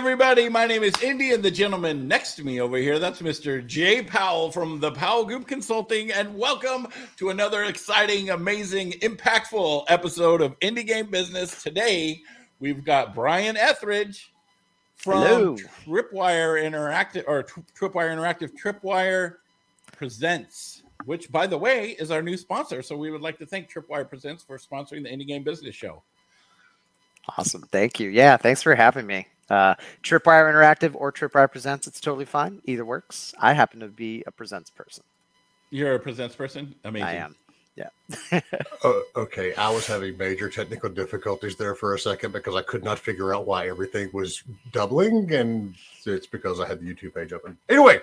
Everybody. My name is Indy, and the gentleman next to me over here, that's Mr. Jay Powell from the Powell Group Consulting. And welcome to another exciting, amazing, impactful episode of Indie Game Business. Today, we've got Brian Etheridge from Hello. Tripwire Interactive or Tripwire Interactive Tripwire Presents, which, by the way, is our new sponsor. So we would like to thank Tripwire Presents for sponsoring the Indie Game Business Show. Awesome. Thank you. Yeah. Thanks for having me. Uh, Tripwire Interactive or Tripwire Presents, it's totally fine. Either works. I happen to be a Presents person. You're a Presents person? Amazing. I am. Yeah. Oh, okay, I was having major technical difficulties there for a second because I could not figure out why everything was doubling, and it's because I had the YouTube page open. Anyway,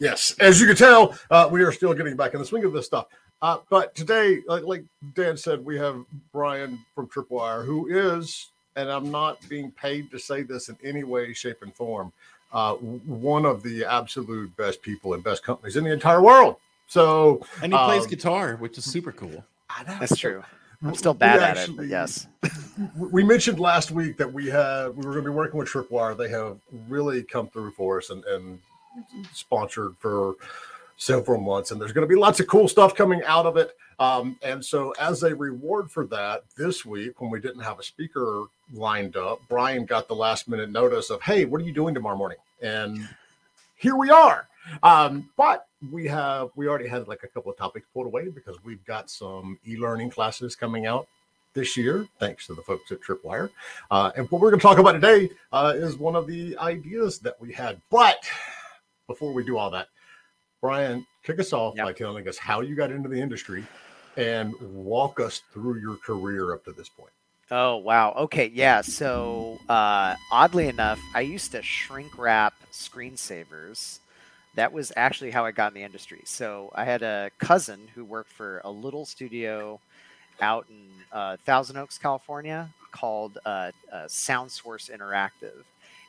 yes, as you can tell, uh, we are still getting back in the swing of this stuff. Uh, but today, like, like Dan said, we have Brian from Tripwire, who is, and I'm not being paid to say this in any way, shape, and form, uh, one of the absolute best people and best companies in the entire world. So, And he plays Um, guitar, which is super cool. That's true. I'm We- still we bad at it, actually- but yes. we mentioned last week that we have we were going to be working with Tripwire. They have really come through for us and, and sponsored for several months, and there's going to be lots of cool stuff coming out of it. Um, and so, as a reward for that, this week when we didn't have a speaker lined up, Brian got the last minute notice of, "Hey, what are you doing tomorrow morning?" And here we are. Um, but we have we already had like a couple of topics pulled away because we've got some e-learning classes coming out this year, thanks to the folks at Tripwire. Uh, and what we're going to talk about today uh, is one of the ideas that we had. But before we do all that, Brian, kick us off Yep. by telling us how you got into the industry and walk us through your career up to this point. Oh, wow. Okay. Yeah. So, uh, oddly enough, I used to shrink wrap screensavers. That was actually how I got in the industry. So, I had a cousin who worked for a little studio out in uh, Thousand Oaks, California, called uh, uh, Sound Source Interactive.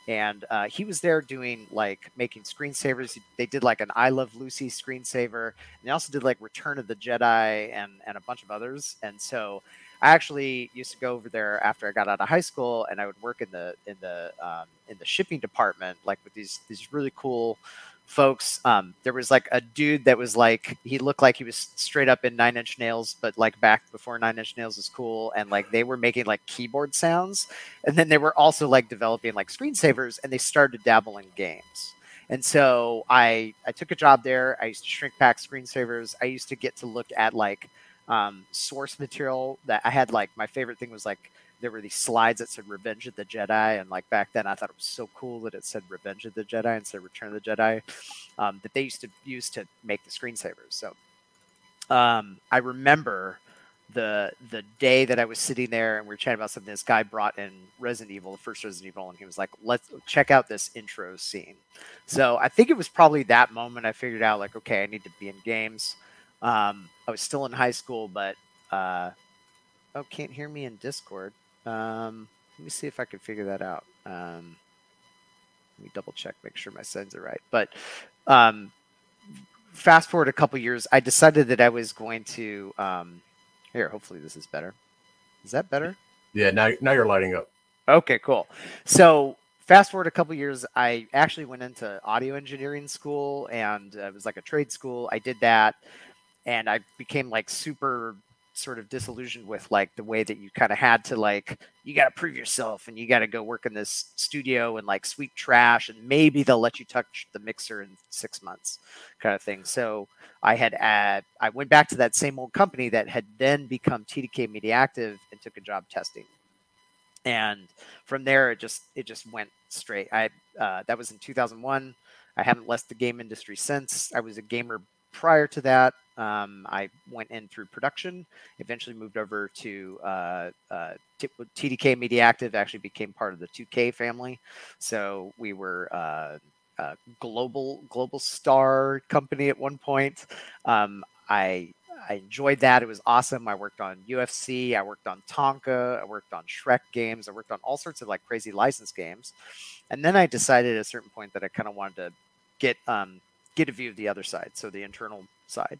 And uh, he was there doing like making screensavers. They did like an I Love Lucy screensaver. And they also did like Return of the Jedi and, and a bunch of others. And so I actually used to go over there after I got out of high school, and I would work in the in the um, in the shipping department, like with these these really cool folks. Um, there was like a dude that was like he looked like he was straight up in Nine Inch Nails, but like back before Nine Inch Nails was cool, and like they were making like keyboard sounds, and then they were also like developing like screensavers, and they started in games. And so I I took a job there. I used to shrink pack screensavers. I used to get to look at like um, source material that I had like my favorite thing was like there were these slides that said Revenge of the Jedi, and like back then I thought it was so cool that it said Revenge of the Jedi instead of Return of the Jedi um, that they used to use to make the screensavers. So um, I remember the the day that I was sitting there and we were chatting about something. This guy brought in Resident Evil, the first Resident Evil, and he was like, "Let's check out this intro scene." So I think it was probably that moment I figured out like, okay, I need to be in games. Um, I was still in high school, but uh, oh, can't hear me in Discord. Um, let me see if I can figure that out. Um, let me double check, make sure my settings are right. But um, fast forward a couple years, I decided that I was going to. Um, here, hopefully this is better. Is that better? Yeah, now now you're lighting up. Okay, cool. So fast forward a couple years, I actually went into audio engineering school, and uh, it was like a trade school. I did that, and I became like super sort of disillusioned with like the way that you kind of had to like you got to prove yourself and you got to go work in this studio and like sweep trash and maybe they'll let you touch the mixer in six months kind of thing. So i had at i went back to that same old company that had then become tdk mediactive and took a job testing. And from there it just it just went straight. I uh, that was in 2001 i haven't left the game industry since. I was a gamer prior to that um, I went in through production, eventually moved over to uh, uh, T- TDK Mediactive, actually became part of the 2K family. So we were uh, a global global star company at one point. Um, I I enjoyed that. It was awesome. I worked on UFC, I worked on Tonka, I worked on Shrek games, I worked on all sorts of like crazy license games. And then I decided at a certain point that I kind of wanted to get um, get a view of the other side, so the internal side.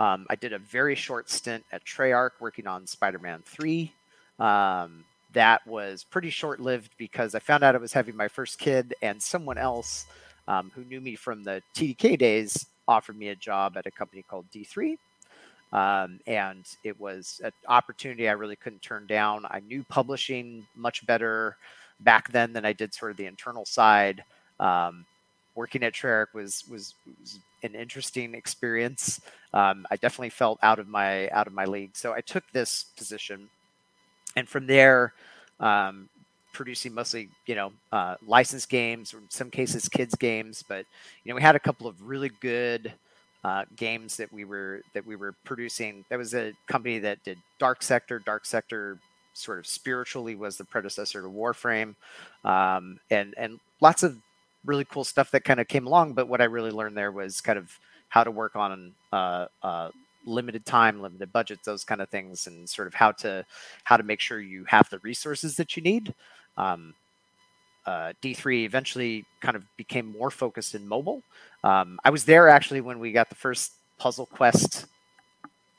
Um, I did a very short stint at Treyarch working on Spider-Man 3. Um, that was pretty short-lived because I found out I was having my first kid, and someone else um, who knew me from the TDK days offered me a job at a company called D3. Um, and it was an opportunity I really couldn't turn down. I knew publishing much better back then than I did sort of the internal side. Um, working at Treyarch was, was, was an interesting experience. Um, I definitely felt out of my out of my league, so I took this position, and from there, um, producing mostly you know uh, licensed games, or in some cases kids games. But you know we had a couple of really good uh, games that we were that we were producing. That was a company that did Dark Sector. Dark Sector sort of spiritually was the predecessor to Warframe, um, and and lots of really cool stuff that kind of came along. But what I really learned there was kind of how to work on uh, uh, limited time, limited budgets, those kind of things, and sort of how to how to make sure you have the resources that you need. Um, uh, D3 eventually kind of became more focused in mobile. Um, I was there actually when we got the first Puzzle Quest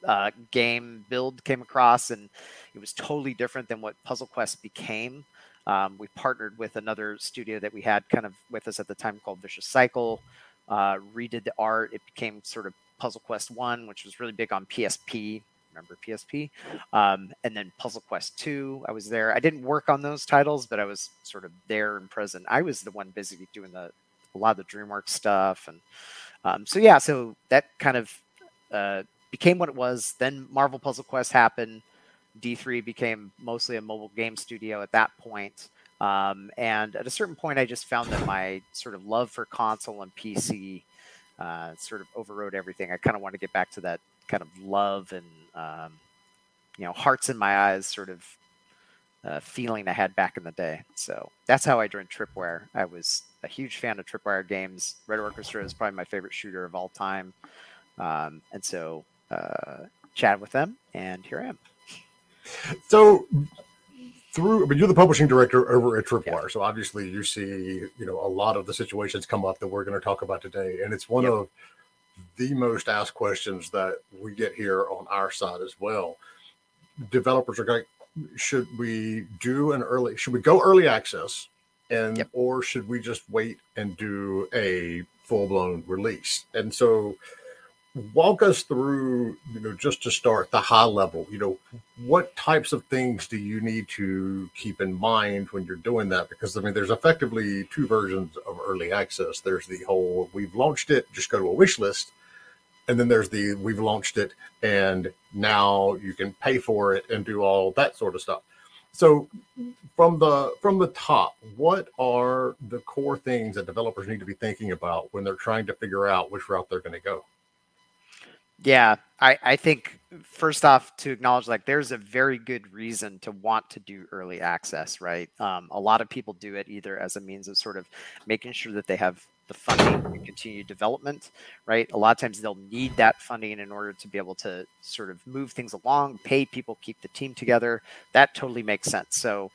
uh, game build came across, and it was totally different than what Puzzle Quest became. Um, we partnered with another studio that we had kind of with us at the time called Vicious Cycle. Uh, redid the art. It became sort of Puzzle Quest One, which was really big on PSP. Remember PSP? Um, and then Puzzle Quest Two. I was there. I didn't work on those titles, but I was sort of there and present. I was the one busy doing the a lot of the DreamWorks stuff, and um, so yeah. So that kind of uh, became what it was. Then Marvel Puzzle Quest happened. D3 became mostly a mobile game studio at that point. Um, and at a certain point, I just found that my sort of love for console and PC uh, sort of overrode everything. I kind of want to get back to that kind of love and, um, you know, hearts in my eyes sort of uh, feeling I had back in the day. So that's how I joined Tripwire. I was a huge fan of Tripwire games. Red Orchestra is probably my favorite shooter of all time. Um, and so uh, chatted with them, and here I am. So through, but you're the publishing director over at Tripwire, yeah. so obviously you see, you know, a lot of the situations come up that we're going to talk about today, and it's one yep. of the most asked questions that we get here on our side as well. Developers are going, should we do an early? Should we go early access, and yep. or should we just wait and do a full blown release? And so walk us through you know just to start the high level you know what types of things do you need to keep in mind when you're doing that? Because i mean there's effectively two versions of early access. There's the whole we've launched it just go to a wish list. And then there's the we've launched it and now you can pay for it and do all that sort of stuff. So from the from the top what are the core things that developers need to be thinking about when they're trying to figure out which route they're going to go yeah, I, I think first off to acknowledge like there's a very good reason to want to do early access, right? Um, a lot of people do it either as a means of sort of making sure that they have the funding to continue development, right? A lot of times they'll need that funding in order to be able to sort of move things along, pay people, keep the team together. That totally makes sense. So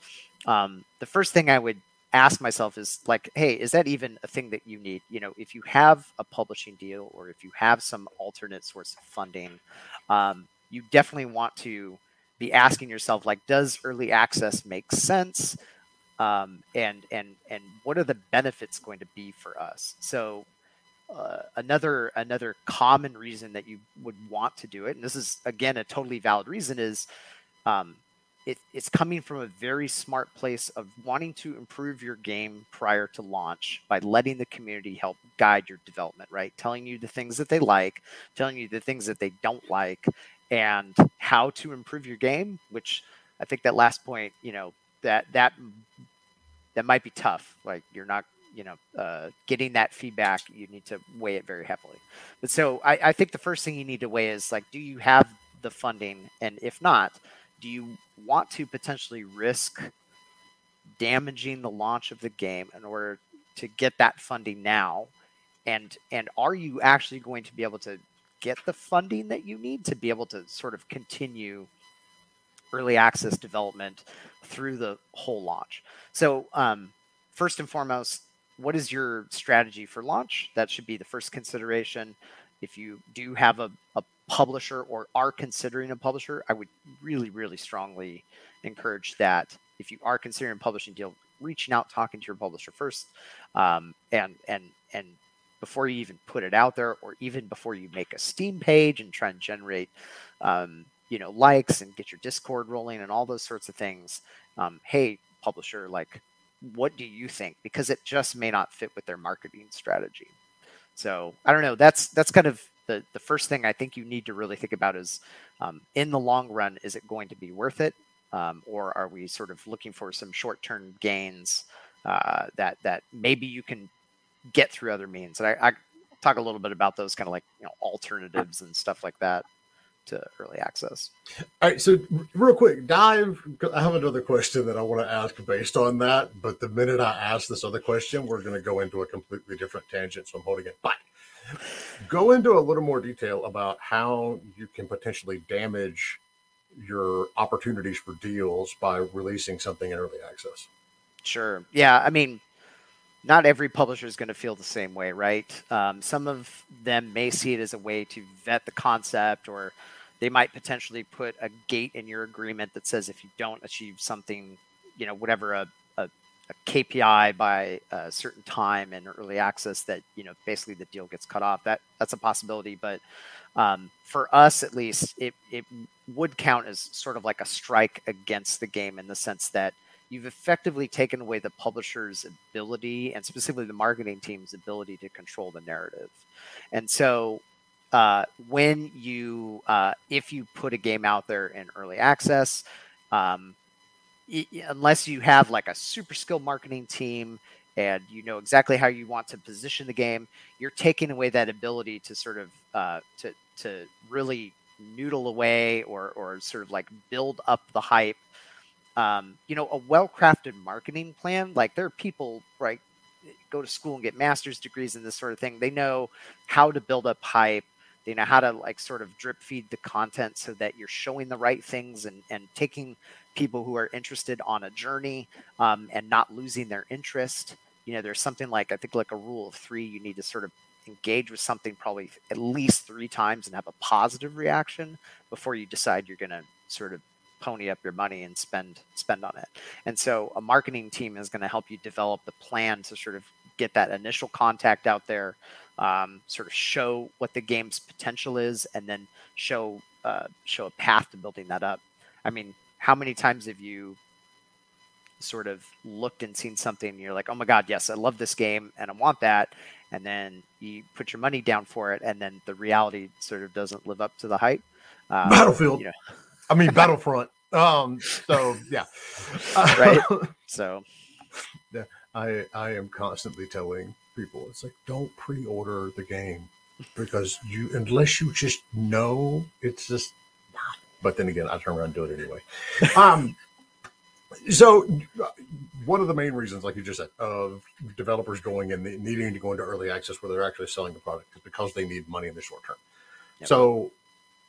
um, the first thing I would ask myself is like, hey, is that even a thing that you need? You know, if you have a publishing deal or if you have some alternate source of funding, um, you definitely want to be asking yourself, like, does early access make sense? Um, and and and what are the benefits going to be for us? So uh, another another common reason that you would want to do it, and this is again a totally valid reason, is um, it, it's coming from a very smart place of wanting to improve your game prior to launch by letting the community help guide your development, right? Telling you the things that they like, telling you the things that they don't like, and how to improve your game. Which I think that last point, you know, that that that might be tough. Like you're not you know, uh, getting that feedback, you need to weigh it very heavily. But so I, I think the first thing you need to weigh is like, do you have the funding? And if not, do you want to potentially risk damaging the launch of the game in order to get that funding now? And and are you actually going to be able to get the funding that you need to be able to sort of continue early access development through the whole launch? So um, first and foremost, what is your strategy for launch? That should be the first consideration. If you do have a, a publisher or are considering a publisher, I would really, really strongly encourage that if you are considering a publishing deal, reaching out, talking to your publisher first, um, and and and before you even put it out there, or even before you make a Steam page and try and generate, um, you know, likes and get your Discord rolling and all those sorts of things. Um, hey, publisher, like what do you think? Because it just may not fit with their marketing strategy. So I don't know. That's that's kind of the the first thing I think you need to really think about is um, in the long run, is it going to be worth it, um, or are we sort of looking for some short term gains uh, that that maybe you can get through other means? And I, I talk a little bit about those kind of like you know alternatives and stuff like that to early access. All right, so real quick, dive. I have another question that I want to ask based on that, but the minute I ask this other question, we're going to go into a completely different tangent. So I'm holding it back. Go into a little more detail about how you can potentially damage your opportunities for deals by releasing something in early access. Sure. Yeah. I mean, not every publisher is going to feel the same way, right? Um, some of them may see it as a way to vet the concept or they might potentially put a gate in your agreement that says if you don't achieve something, you know, whatever a, a, a KPI by a certain time in early access, that you know basically the deal gets cut off. That that's a possibility, but um, for us at least, it it would count as sort of like a strike against the game in the sense that you've effectively taken away the publisher's ability and specifically the marketing team's ability to control the narrative. And so uh, when you uh, if you put a game out there in early access um, it, unless you have like a super skilled marketing team and you know exactly how you want to position the game you're taking away that ability to sort of uh, to to really noodle away or or sort of like build up the hype. Um, you know a well-crafted marketing plan like there are people right go to school and get master's degrees in this sort of thing. They know how to build up hype they know how to like sort of drip feed the content so that you're showing the right things and, and taking people who are interested on a journey um, and not losing their interest. You know, there's something like, I think, like a rule of three, you need to sort of engage with something probably at least three times and have a positive reaction before you decide you're going to sort of pony up your money and spend spend on it. And so a marketing team is going to help you develop the plan to sort of get that initial contact out there, um, sort of show what the game's potential is, and then show uh, show a path to building that up. I mean, how many times have you sort of looked and seen something and you're like, oh my god, yes, I love this game and I want that, and then you put your money down for it, and then the reality sort of doesn't live up to the hype. Um, Battlefield. You know. I mean, Battlefront. Um. So yeah. right. So. Yeah, I I am constantly telling people. It's like don't pre-order the game because you unless you just know it's just not. But then again, I turn around and do it anyway. um, so one of the main reasons, like you just said, of developers going and needing to go into early access where they're actually selling the product is because they need money in the short term. Yep. So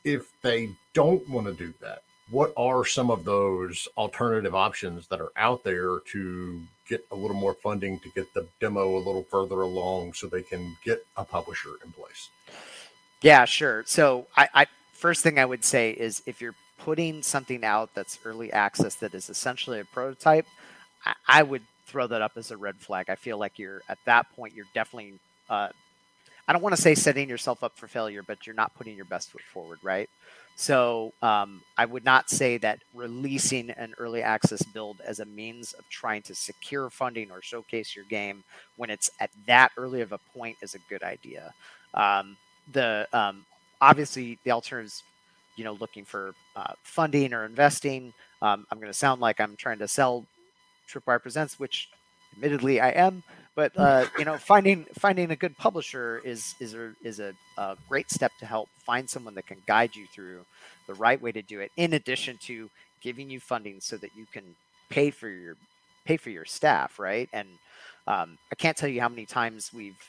if they don't want to do that, what are some of those alternative options that are out there to get a little more funding to get the demo a little further along so they can get a publisher in place? Yeah, sure. So I, I first thing I would say is if you're putting something out that's early access that is essentially a prototype, I, I would throw that up as a red flag. I feel like you're at that point you're definitely uh, I don't want to say setting yourself up for failure, but you're not putting your best foot forward, right? So um, I would not say that releasing an early access build as a means of trying to secure funding or showcase your game when it's at that early of a point is a good idea. Um, the um, obviously the alternatives, you know, looking for uh, funding or investing. Um, I'm going to sound like I'm trying to sell Tripwire Presents, which admittedly I am, but uh, you know, finding finding a good publisher is is a is a, a, great step to help find someone that can guide you through the right way to do it. In addition to giving you funding so that you can pay for your pay for your staff, right? And um, I can't tell you how many times we've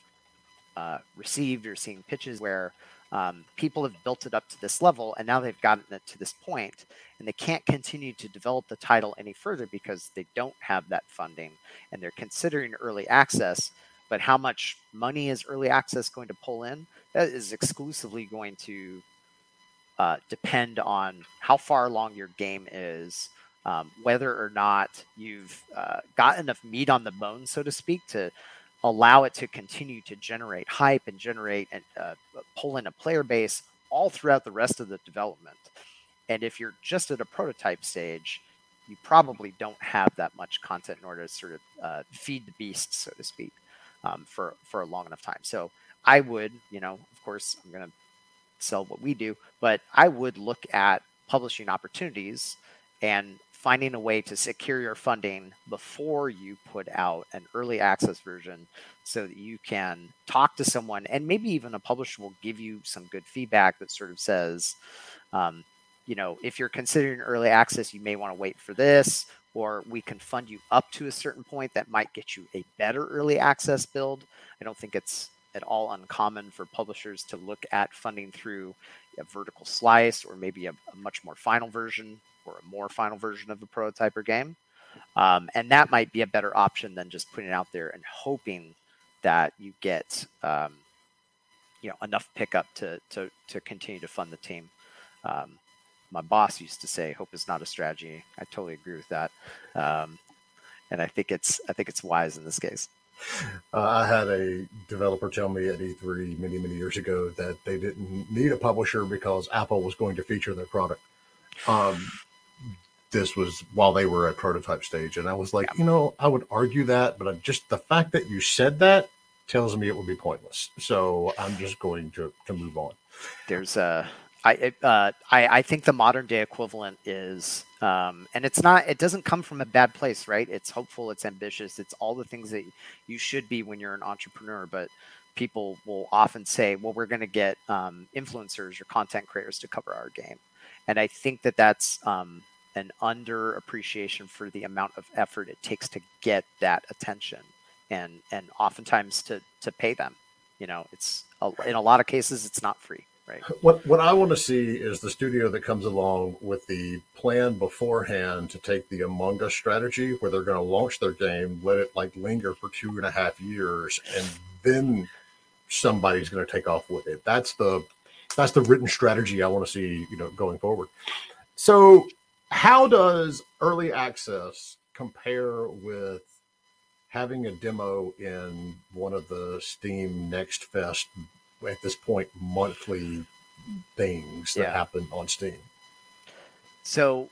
uh, received or seen pitches where um, people have built it up to this level and now they've gotten it to this point and they can't continue to develop the title any further because they don't have that funding and they're considering early access but how much money is early access going to pull in? That is exclusively going to uh, depend on how far along your game is um, whether or not you've uh, got enough meat on the bone so to speak to allow it to continue to generate hype and generate and uh, pull in a player base all throughout the rest of the development. And if you're just at a prototype stage, you probably don't have that much content in order to sort of uh, feed the beast, so to speak, um, for for a long enough time. So I would, you know, of course, I'm going to sell what we do, but I would look at publishing opportunities and finding a way to secure your funding before you put out an early access version so that you can talk to someone and maybe even a publisher will give you some good feedback that sort of says um, you know if you're considering early access you may want to wait for this or we can fund you up to a certain point that might get you a better early access build. I don't think it's at all uncommon for publishers to look at funding through a vertical slice or maybe a, a much more final version or a more final version of the prototype or game. Um, and that might be a better option than just putting it out there and hoping that you get um, you know enough pickup to to to continue to fund the team. Um, my boss used to say, "Hope is not a strategy." I totally agree with that, um, and I think it's I think it's wise in this case. Uh, I had a developer tell me at E3 many many years ago that they didn't need a publisher because Apple was going to feature their product. Um, this was while they were at prototype stage. And I was like, yeah. you know, I would argue that, but I, just the fact that you said that tells me it would be pointless. So I'm just going to, to move on. There's a, I, uh, I, I think the modern day equivalent is, um, and it's not, it doesn't come from a bad place, right? It's hopeful, it's ambitious, it's all the things that you should be when you're an entrepreneur. But people will often say, well, we're going to get um, influencers or content creators to cover our game. And I think that that's, um, an underappreciation for the amount of effort it takes to get that attention and and oftentimes to to pay them. You know it's in a lot of cases it's not free right? What what i want to see is the studio that comes along with the plan beforehand to take the among us strategy where they're going to launch their game let it like linger for two and a half years and then somebody's going to take off with it. That's the that's the written strategy i want to see you know going forward. So how does early access compare with having a demo in one of the Steam Next Fest at this point monthly things that yeah. happen on Steam? So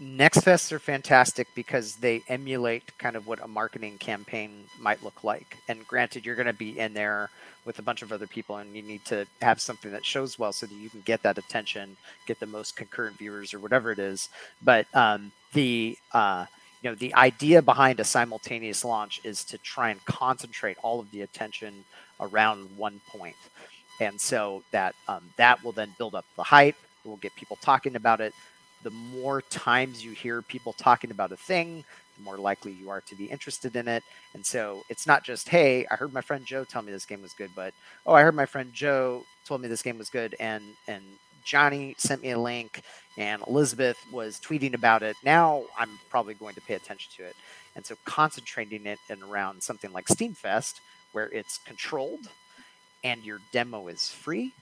Next Fests are fantastic because they emulate kind of what a marketing campaign might look like. And granted, you're going to be in there with a bunch of other people and you need to have something that shows well so that you can get that attention get the most concurrent viewers or whatever it is. But um, the uh, you know the idea behind a simultaneous launch is to try and concentrate all of the attention around one point. And so that um, that will then build up the hype. It will get people talking about it the more times you hear people talking about a thing the more likely you are to be interested in it. And so it's not just, hey, I heard my friend Joe tell me this game was good, but oh, I heard my friend Joe told me this game was good, and and Johnny sent me a link, and Elizabeth was tweeting about it. Now I'm probably going to pay attention to it. And so concentrating it in around something like Steamfest, where it's controlled and your demo is free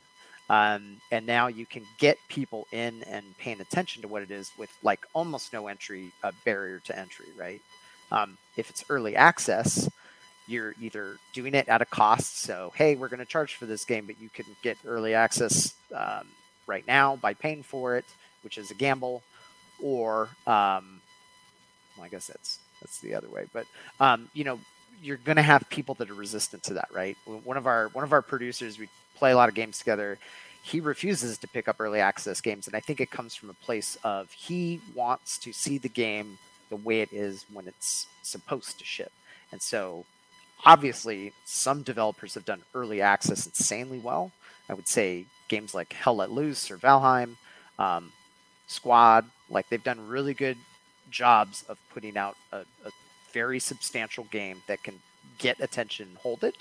um, and now you can get people in and paying attention to what it is with like almost no entry barrier to entry, right? Um, if it's early access, you're either doing it at a cost. So, hey, we're going to charge for this game, but you can get early access um, right now by paying for it, which is a gamble. Or, um, well, I guess that's that's the other way. But um, you know, you're going to have people that are resistant to that, right? One of our one of our producers, we play a lot of games together. He refuses to pick up early access games, and I think it comes from a place of he wants to see the game the way it is when it's supposed to ship. And so obviously some developers have done early access insanely well. I would say games like Hell Let Loose or Valheim, um, Squad, like they've done really good jobs of putting out a, a very substantial game that can get attention and hold it.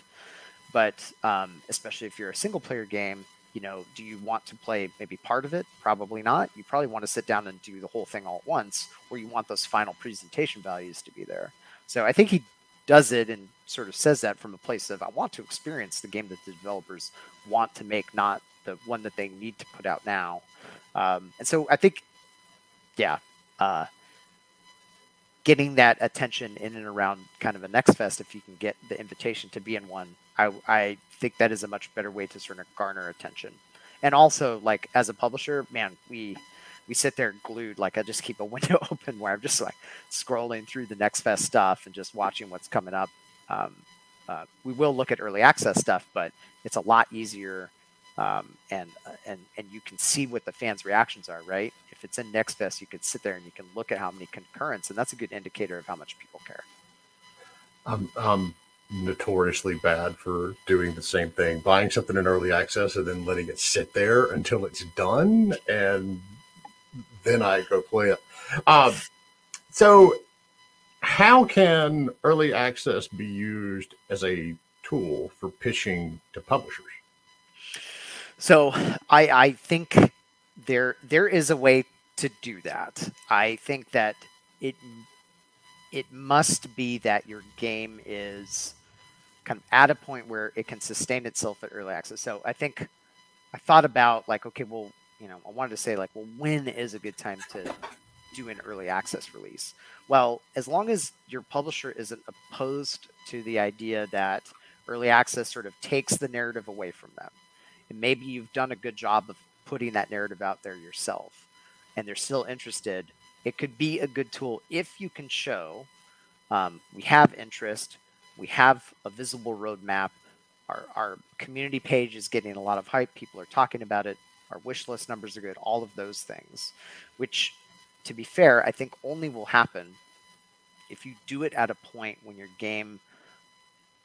But um, especially if you're a single player game, you know, do you want to play maybe part of it? Probably not. You probably want to sit down and do the whole thing all at once, or you want those final presentation values to be there. So I think he does it and sort of says that from a place of I want to experience the game that the developers want to make, not the one that they need to put out now. Um, and so I think, yeah, uh, getting that attention in and around kind of a next fest, if you can get the invitation to be in one, I, I think that is a much better way to sort of garner attention. And also, like as a publisher, man, we we sit there glued. Like I just keep a window open where I'm just like scrolling through the next fest stuff and just watching what's coming up. Um, uh, we will look at early access stuff, but it's a lot easier, um, and uh, and and you can see what the fans' reactions are. Right? If it's in Next Fest, you can sit there and you can look at how many concurrents, and that's a good indicator of how much people care. I'm, I'm notoriously bad for doing the same thing, buying something in early access and then letting it sit there until it's done, and then I go play it. Um, so, how can early access be used as a tool for pitching to publishers? So, I I think there there is a way to do that. I think that it it must be that your game is kind of at a point where it can sustain itself at early access. So I think I thought about like, okay, well, you know, I wanted to say like, well, when is a good time to do an early access release? Well, as long as your publisher isn't opposed to the idea that early access sort of takes the narrative away from them, and maybe you've done a good job of putting that narrative out there yourself, and they're still interested, it could be a good tool if you can show um, we have interest, we have a visible roadmap. Our, our community page is getting a lot of hype. People are talking about it our wish list numbers are good, all of those things, which, to be fair, I think only will happen if you do it at a point when your game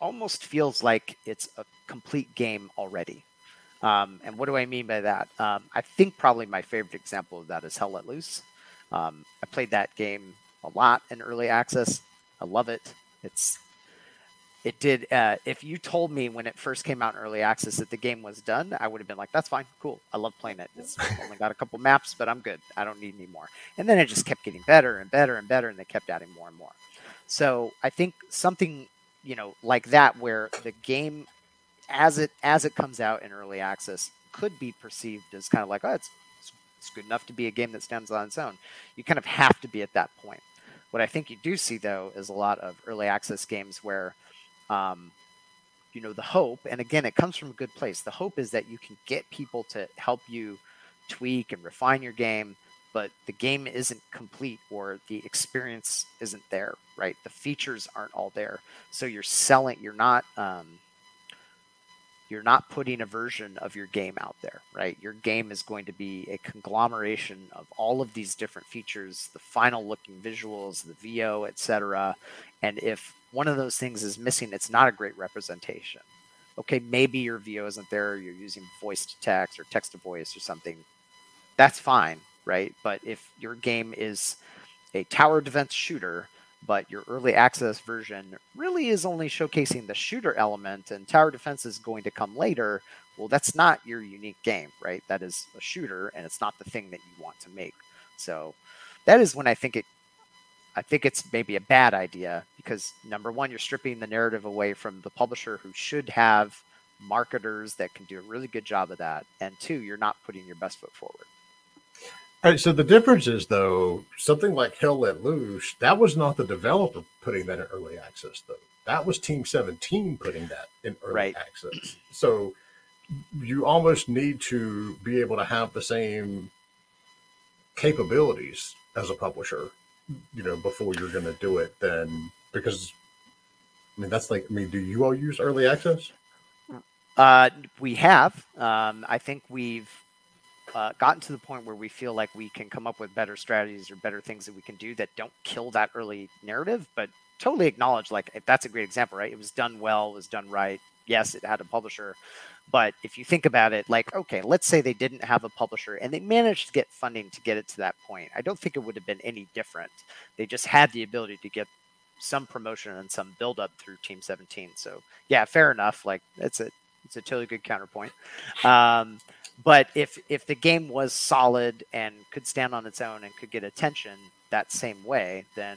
almost feels like it's a complete game already. Um, and what do I mean by that? Um, I think probably my favorite example of that is Hell Let Loose. Um, I played that game a lot in early access. I love it. It's it did. Uh, if you told me when it first came out in early access that the game was done, I would have been like, "That's fine, cool. I love playing it. It's only got a couple maps, but I'm good. I don't need any more." And then it just kept getting better and better and better, and they kept adding more and more. So I think something you know like that, where the game, as it as it comes out in early access, could be perceived as kind of like, "Oh, it's it's good enough to be a game that stands on its own." You kind of have to be at that point. What I think you do see though is a lot of early access games where um, you know the hope and again it comes from a good place the hope is that you can get people to help you tweak and refine your game but the game isn't complete or the experience isn't there right the features aren't all there so you're selling you're not um, you're not putting a version of your game out there right your game is going to be a conglomeration of all of these different features the final looking visuals the vo etc and if one of those things is missing, it's not a great representation. Okay, maybe your VO isn't there, you're using voice to text or text to voice or something. That's fine, right? But if your game is a tower defense shooter, but your early access version really is only showcasing the shooter element and tower defense is going to come later, well, that's not your unique game, right? That is a shooter and it's not the thing that you want to make. So that is when I think it I think it's maybe a bad idea because number one, you're stripping the narrative away from the publisher who should have marketers that can do a really good job of that. And two, you're not putting your best foot forward. All right. So the difference is though, something like Hell Let Loose, that was not the developer putting that in early access though. That was Team 17 putting that in early Right. access. So you almost need to be able to have the same capabilities as a publisher, you know, before you're going to do it. Then because I mean that's like I mean, do you all use early access? Uh, we have. Um, I think we've uh, gotten to the point where we feel like we can come up with better strategies or better things that we can do that don't kill that early narrative, but totally acknowledge like that's a great example, right? It was done well, it was done right. Yes, it had a publisher, but if you think about it, like okay, let's say they didn't have a publisher and they managed to get funding to get it to that point. I don't think it would have been any different. They just had the ability to get some promotion and some build up through Team 17. So yeah, fair enough. Like it's a it's a totally good counterpoint. Um, but if if the game was solid and could stand on its own and could get attention that same way, then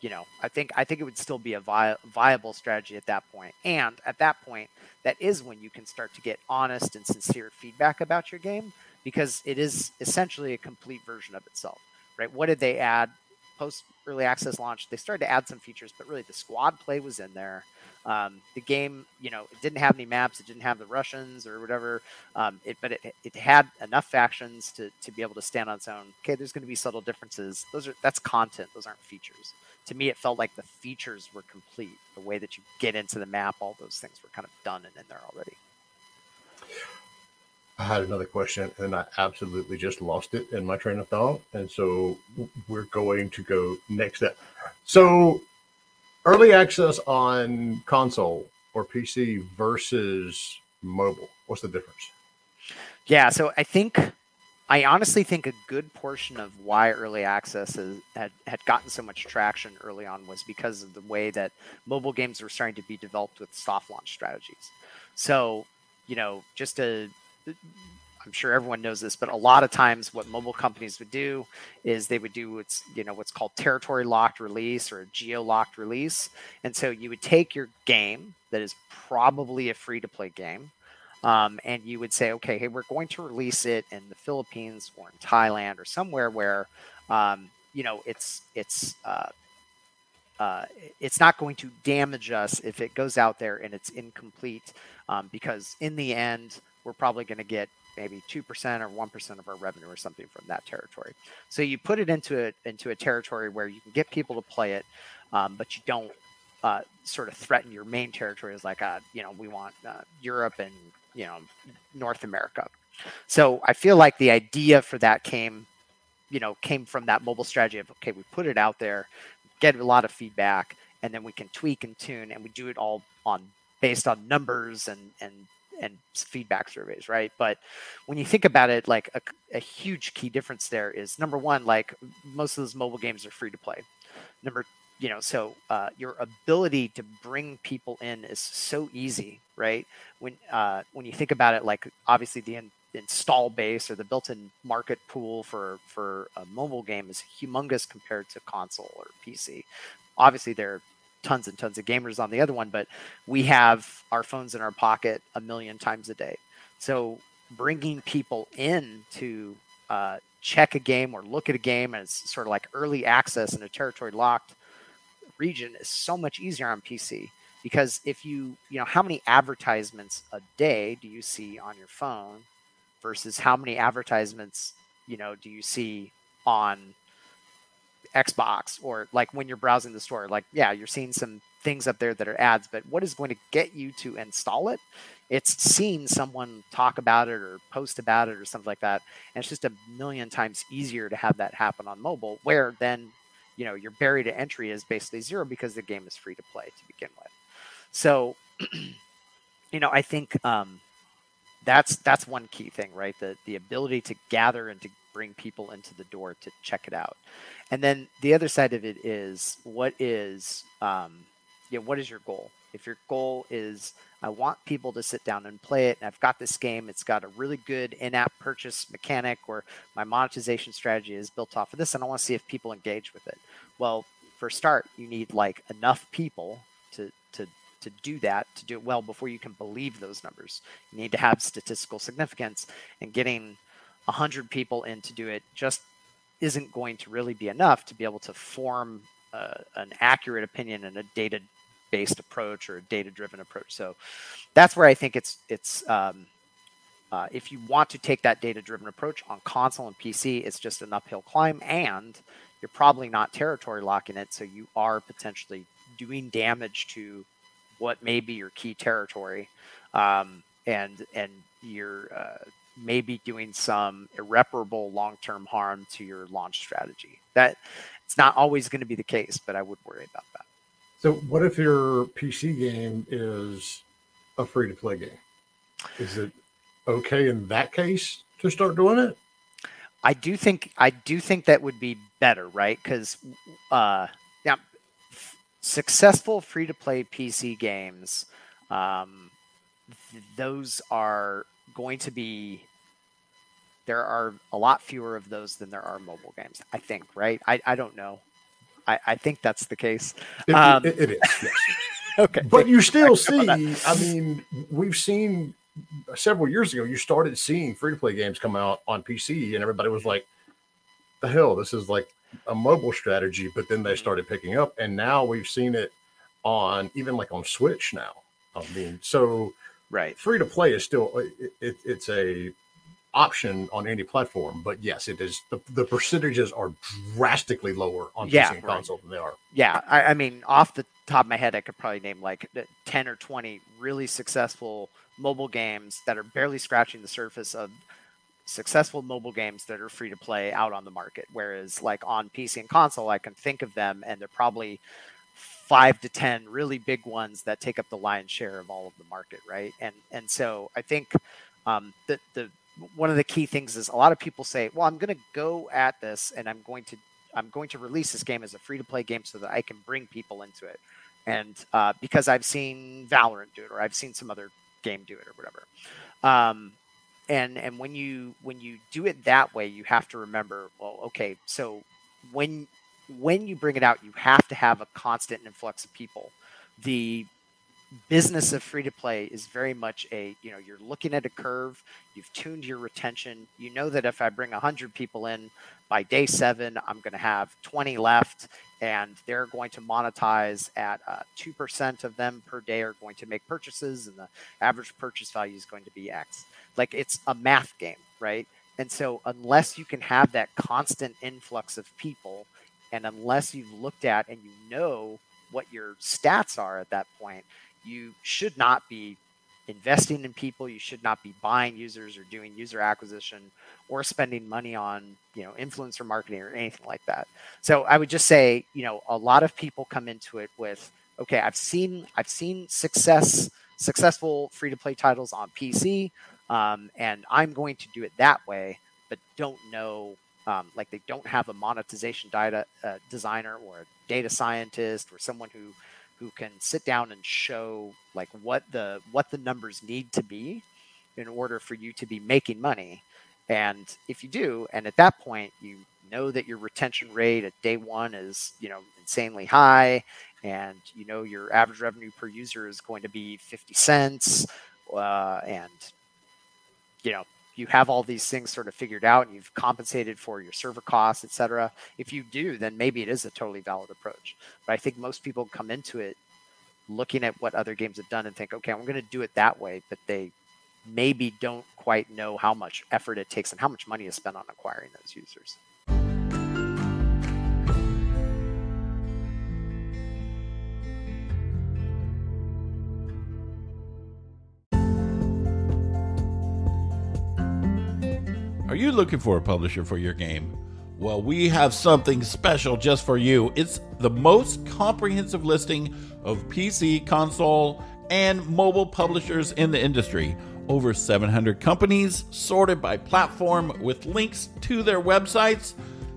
you know I think I think it would still be a vi- viable strategy at that point. And at that point, that is when you can start to get honest and sincere feedback about your game because it is essentially a complete version of itself, right? What did they add post early access launch? They started to add some features, but really the squad play was in there. Um, the game, you know, it didn't have any maps. It didn't have the Russians or whatever. Um, it, but it, it had enough factions to, to be able to stand on its own. Okay, there's going to be subtle differences. Those are that's content. Those aren't features. To me, it felt like the features were complete. The way that you get into the map, all those things were kind of done and in there already. I had another question and I absolutely just lost it in my train of thought. And so we're going to go next step. So early access on console or PC versus mobile. What's the difference? Yeah, so I think I honestly think a good portion of why early access is, had had gotten so much traction early on was because of the way that mobile games were starting to be developed with soft launch strategies. So, you know, just a I'm sure everyone knows this, but a lot of times what mobile companies would do is they would do what's you know what's called territory locked release or a geo locked release. And so you would take your game that is probably a free to play game, um, and you would say, okay, hey, we're going to release it in the Philippines or in Thailand or somewhere where um, you know it's it's uh, uh, it's not going to damage us if it goes out there and it's incomplete, um, because in the end, we're probably going to get maybe two percent or one percent of our revenue or something from that territory. So you put it into a into a territory where you can get people to play it, um, but you don't uh, sort of threaten your main territories like uh, you know we want uh, Europe and you know North America. So I feel like the idea for that came, you know, came from that mobile strategy of okay, we put it out there, get a lot of feedback, and then we can tweak and tune, and we do it all on based on numbers and and and feedback surveys, right? But when you think about it, like a, a, huge key difference there is number one, like most of those mobile games are free to play. Number, you know, so uh, your ability to bring people in is so easy, right? When uh, when you think about it, like obviously the in, install base or the built-in market pool for for a mobile game is humongous compared to console or PC. Obviously, there tons and tons of gamers on the other one, but we have our phones in our pocket a million times a day. So bringing people in to uh, check a game or look at a game as sort of like early access in a territory locked region is so much easier on PC because if you you know how many advertisements a day do you see on your phone versus how many advertisements you know do you see on Xbox or like when you're browsing the store, like, yeah, you're seeing some things up there that are ads, but what is going to get you to install it? It's seeing someone talk about it or post about it or something like that. And it's just a million times easier to have that happen on mobile, where then, you know, your barrier to entry is basically zero because the game is free to play to begin with. So, you know, I think um, that's that's one key thing, right? The the ability to gather and to bring people into the door to check it out. And then the other side of it is what is um, yeah, what is your goal? If your goal is I want people to sit down and play it, and I've got this game, it's got a really good in-app purchase mechanic, or my monetization strategy is built off of this, and I want to see if people engage with it. Well, for start, you need like enough people to to to do that to do it well before you can believe those numbers. You need to have statistical significance, and getting 100 people in to do it just isn't going to really be enough to be able to form uh, an accurate opinion and a data based approach or a data driven approach. So that's where I think it's it's um, uh, if you want to take that data driven approach on console and PC, it's just an uphill climb, and you're probably not territory locking it, so you are potentially doing damage to what may be your key territory, um, and and you're uh, maybe doing some irreparable long term harm to your launch strategy. That it's not always going to be the case, but I would worry about that. So, what if your PC game is a free to play game? Is it okay in that case to start doing it? I do think I do think that would be better, right? Because uh, yeah, f- successful free to play PC games, um, th- those are going to be. There are a lot fewer of those than there are mobile games. I think, right? I, I don't know. I, I think that's the case. It, Um, it- it is, yes. Okay, But you still see, I mean, we've seen several years ago, you started seeing free to play games come out on PC, and everybody was like, the hell, this is like a mobile strategy. But then they started picking up, and now we've seen it on even like on Switch now. I mean, so right. free to play is still uh, it, it, it's a option on any platform but yes it is the, the percentages are drastically lower on Yeah, pc and right. console than they are yeah I, I mean off the top of my head i could probably name like 10 or 20 really successful mobile games that are barely scratching the surface of successful mobile games that are free to play out on the market whereas like on pc and console i can think of them and they're probably five to ten really big ones that take up the lion's share of all of the market right and and so i think um, the the one of the key things is a lot of people say well i'm going to go at this and i'm going to I'm going to release this game as a free to play game so that I can bring people into it. And uh, because I've seen Valorant do it, or I've seen some other game do it, or whatever. Um, and and when you when you do it that way, you have to remember, well, okay, so when when you bring it out, you have to have a constant influx of people. The business of free to play is very much a you know you're looking at a curve you've tuned your retention you know that if i bring 100 people in by day seven i'm going to have 20 left and they're going to monetize at uh, 2% of them per day are going to make purchases and the average purchase value is going to be x like it's a math game right and so unless you can have that constant influx of people and unless you've looked at and you know what your stats are at that point you should not be investing in people. You should not be buying users or doing user acquisition or spending money on you know influencer marketing or anything like that. So i would just say you know a lot of people come into it with okay i've seen i've seen success successful free to play titles on pc um, and i'm going to do it that way but don't know um, like they don't have a monetization data uh, designer or a data scientist or someone who who can sit down and show like what the what the numbers need to be in order for you to be making money. And if you do and at that point you know that your retention rate at day one is you know insanely high and you know your average revenue per user is going to be 50 cents uh, and you know you have all these things sort of figured out and you've compensated for your server costs et cetera if you do then maybe it is a totally valid approach. But i think most people come into it looking at what other games have done and think okay i'm going to do it that way but they maybe don't quite know how much effort it takes and how much money is spent on acquiring those users Are you looking for a publisher for your game? Well, we have something special just for you. It's the most comprehensive listing of PC, console, and mobile publishers in the industry. Over 700 companies sorted by platform with links to their websites.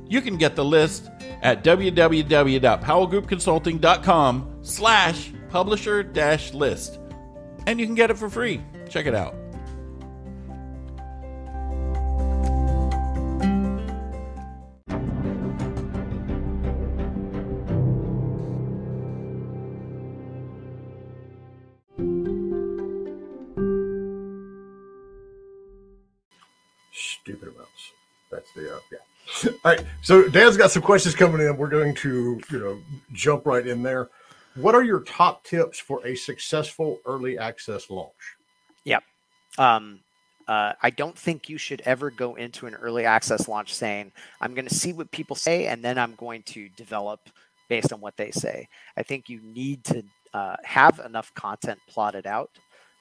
You can get the list at www.powellgroupconsulting.com slash publisher dash list. And you can get it for free. Check it out. Stupid amounts. That's the uh, yeah. All right. So Dan's got some questions coming in. We're going to you know jump right in there. What are your top tips for a successful early access launch? Yep. Um, uh, I don't think you should ever go into an early access launch saying, I'm going to see what people say and then I'm going to develop based on what they say. I think you need to uh, have enough content plotted out.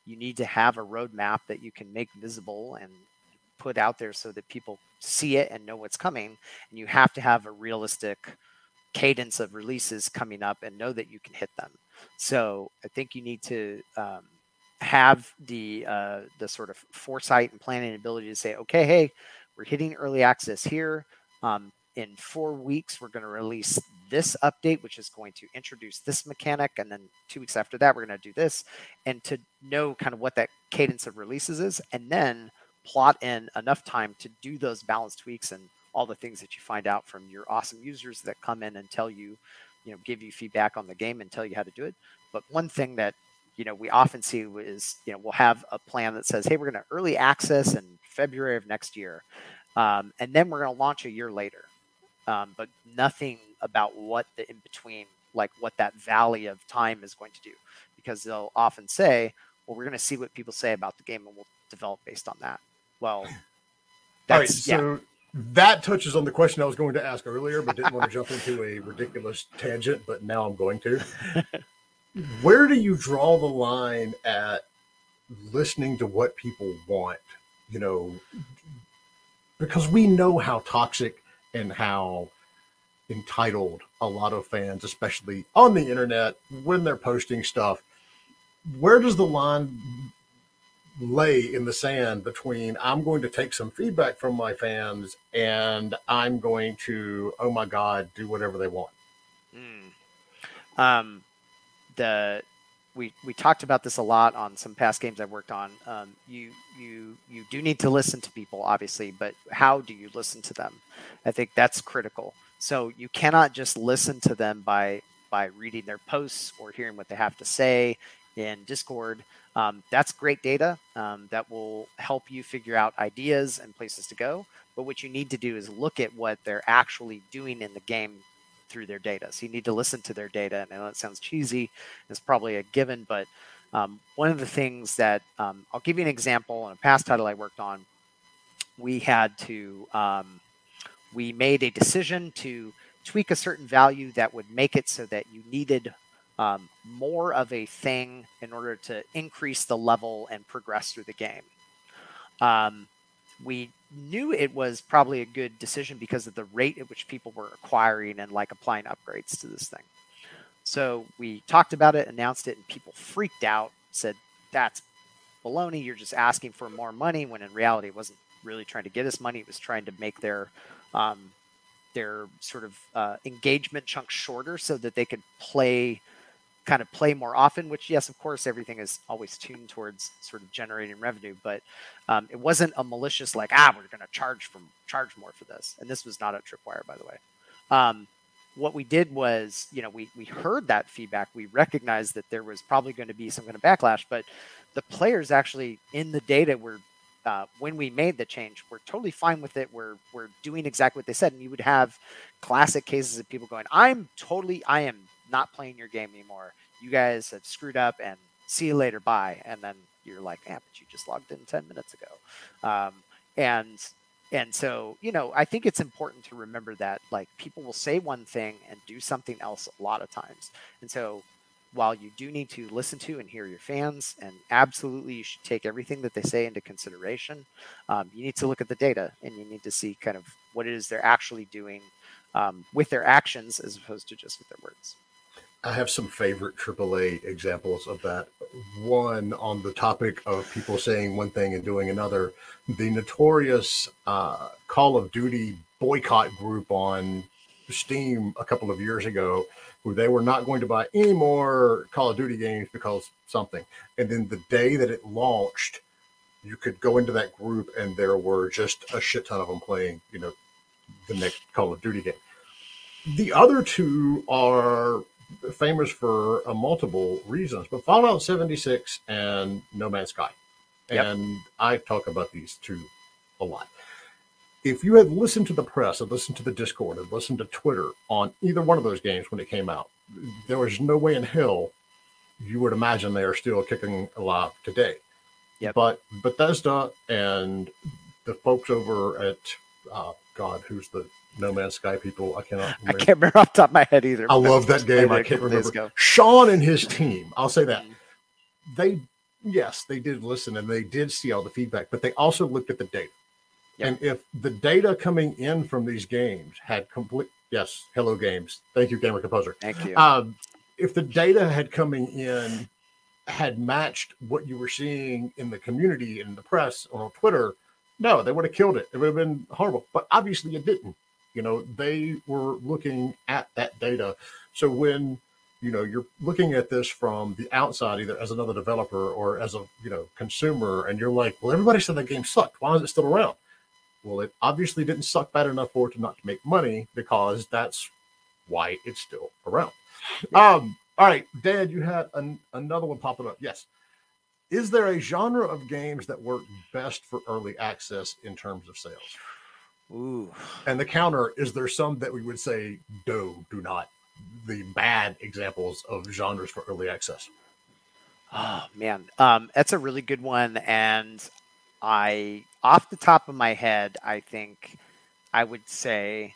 You need to have a roadmap that you can make visible and put out there so that people see it and know what's coming. And you have to have a realistic cadence of releases coming up and know that you can hit them. So I think you need to um, have the uh, the sort of foresight and planning ability to say, okay, hey, we're hitting early access here. Um, in four weeks, we're going to release this update, which is going to introduce this mechanic, and then two weeks after that, we're going to do this, and to know kind of what that cadence of releases is, and then plot in enough time to do those balance tweaks and all the things that you find out from your awesome users that come in and tell you, you know, give you feedback on the game and tell you how to do it. But one thing that you know we often see is you know we'll have a plan that says hey we're going to early access in february of next year um, and then we're going to launch a year later. Um, but nothing about what the in between like what that valley of time is going to do. Because they'll often say well we're going to see what people say about the game and we'll develop based on that well all right so yeah. that touches on the question i was going to ask earlier but didn't want to jump into a ridiculous tangent but now i'm going to where do you draw the line at listening to what people want? You know, because we know how toxic and how entitled a lot of fans, especially on the internet, when they're posting stuff. Where does the line lay in the sand between I'm going to take some feedback from my fans and I'm going to, oh my God, do whatever they want? Mm. Um, the we we talked about this a lot on some past games I've worked on. Um, you you you do need to listen to people, obviously, but how do you listen to them? I think that's critical. So you cannot just listen to them by by reading their posts or hearing what they have to say in Discord. Um, that's great data um, that will help you figure out ideas and places to go. But what you need to do is look at what they're actually doing in the game through their data. So you need to listen to their data. And I know that sounds cheesy. It's probably a given, but um, one of the things that um, I'll give you an example in a past title I worked on, we had to, um, we made a decision to tweak a certain value that would make it so that you needed um, more of a thing in order to increase the level and progress through the game. Um, we knew it was probably a good decision because of the rate at which people were acquiring and like applying upgrades to this thing. So we talked about it, announced it, and people freaked out, said, That's baloney. You're just asking for more money when in reality it wasn't really trying to get us money. It was trying to make their um, their sort of uh, engagement chunks shorter so that they could play kind of play more often, which, yes, of course, everything is always tuned towards sort of generating revenue, but um, it wasn't a malicious, like, ah, we're going to charge from charge more for this. And this was not a tripwire, by the way. Um, what we did was, you know, we, we heard that feedback. We recognized that there was probably going to be some kind of backlash, but the players actually in the data were, uh, when we made the change, we're totally fine with it. We're, we're doing exactly what they said. And you would have classic cases of people going, I'm totally, I am not playing your game anymore. You guys have screwed up and see you later. Bye. And then you're like, yeah, but you just logged in 10 minutes ago. Um, and, and so, you know, I think it's important to remember that like people will say one thing and do something else a lot of times. And so while you do need to listen to and hear your fans, and absolutely you should take everything that they say into consideration, um, you need to look at the data and you need to see kind of what it is they're actually doing um, with their actions as opposed to just with their words. I have some favorite AAA examples of that. One on the topic of people saying one thing and doing another. The notorious uh, Call of Duty boycott group on Steam a couple of years ago, who they were not going to buy any more Call of Duty games because something. And then the day that it launched, you could go into that group and there were just a shit ton of them playing, you know, the next Call of Duty game. The other two are famous for uh, multiple reasons, but Fallout 76 and No Man's Sky. Yep. And I talk about these two a lot. If you had listened to the press and listened to the Discord and listened to Twitter on either one of those games when it came out, there was no way in hell you would imagine they are still kicking alive today. Yep. But Bethesda and the folks over at uh, God, who's the No Man's Sky people? I cannot. I can't remember off the top of my head either. I love that game. I can't remember. Sean and his team. I'll say that they yes, they did listen and they did see all the feedback, but they also looked at the data. Yep. And if the data coming in from these games had complete yes, hello games. Thank you, Gamer Composer. Thank you. Um, if the data had coming in had matched what you were seeing in the community in the press or on Twitter, no, they would have killed it. It would have been horrible. But obviously it didn't. You know, they were looking at that data. So when you know you're looking at this from the outside either as another developer or as a you know consumer and you're like well everybody said that game sucked. Why is it still around? Well it obviously didn't suck bad enough for it to not to make money because that's why it's still around. Um all right dad you had an, another one popping up. Yes. Is there a genre of games that work best for early access in terms of sales Ooh. And the counter is there some that we would say do do not the bad examples of genres for early access? Oh man, um, that's a really good one, and I, off the top of my head, I think I would say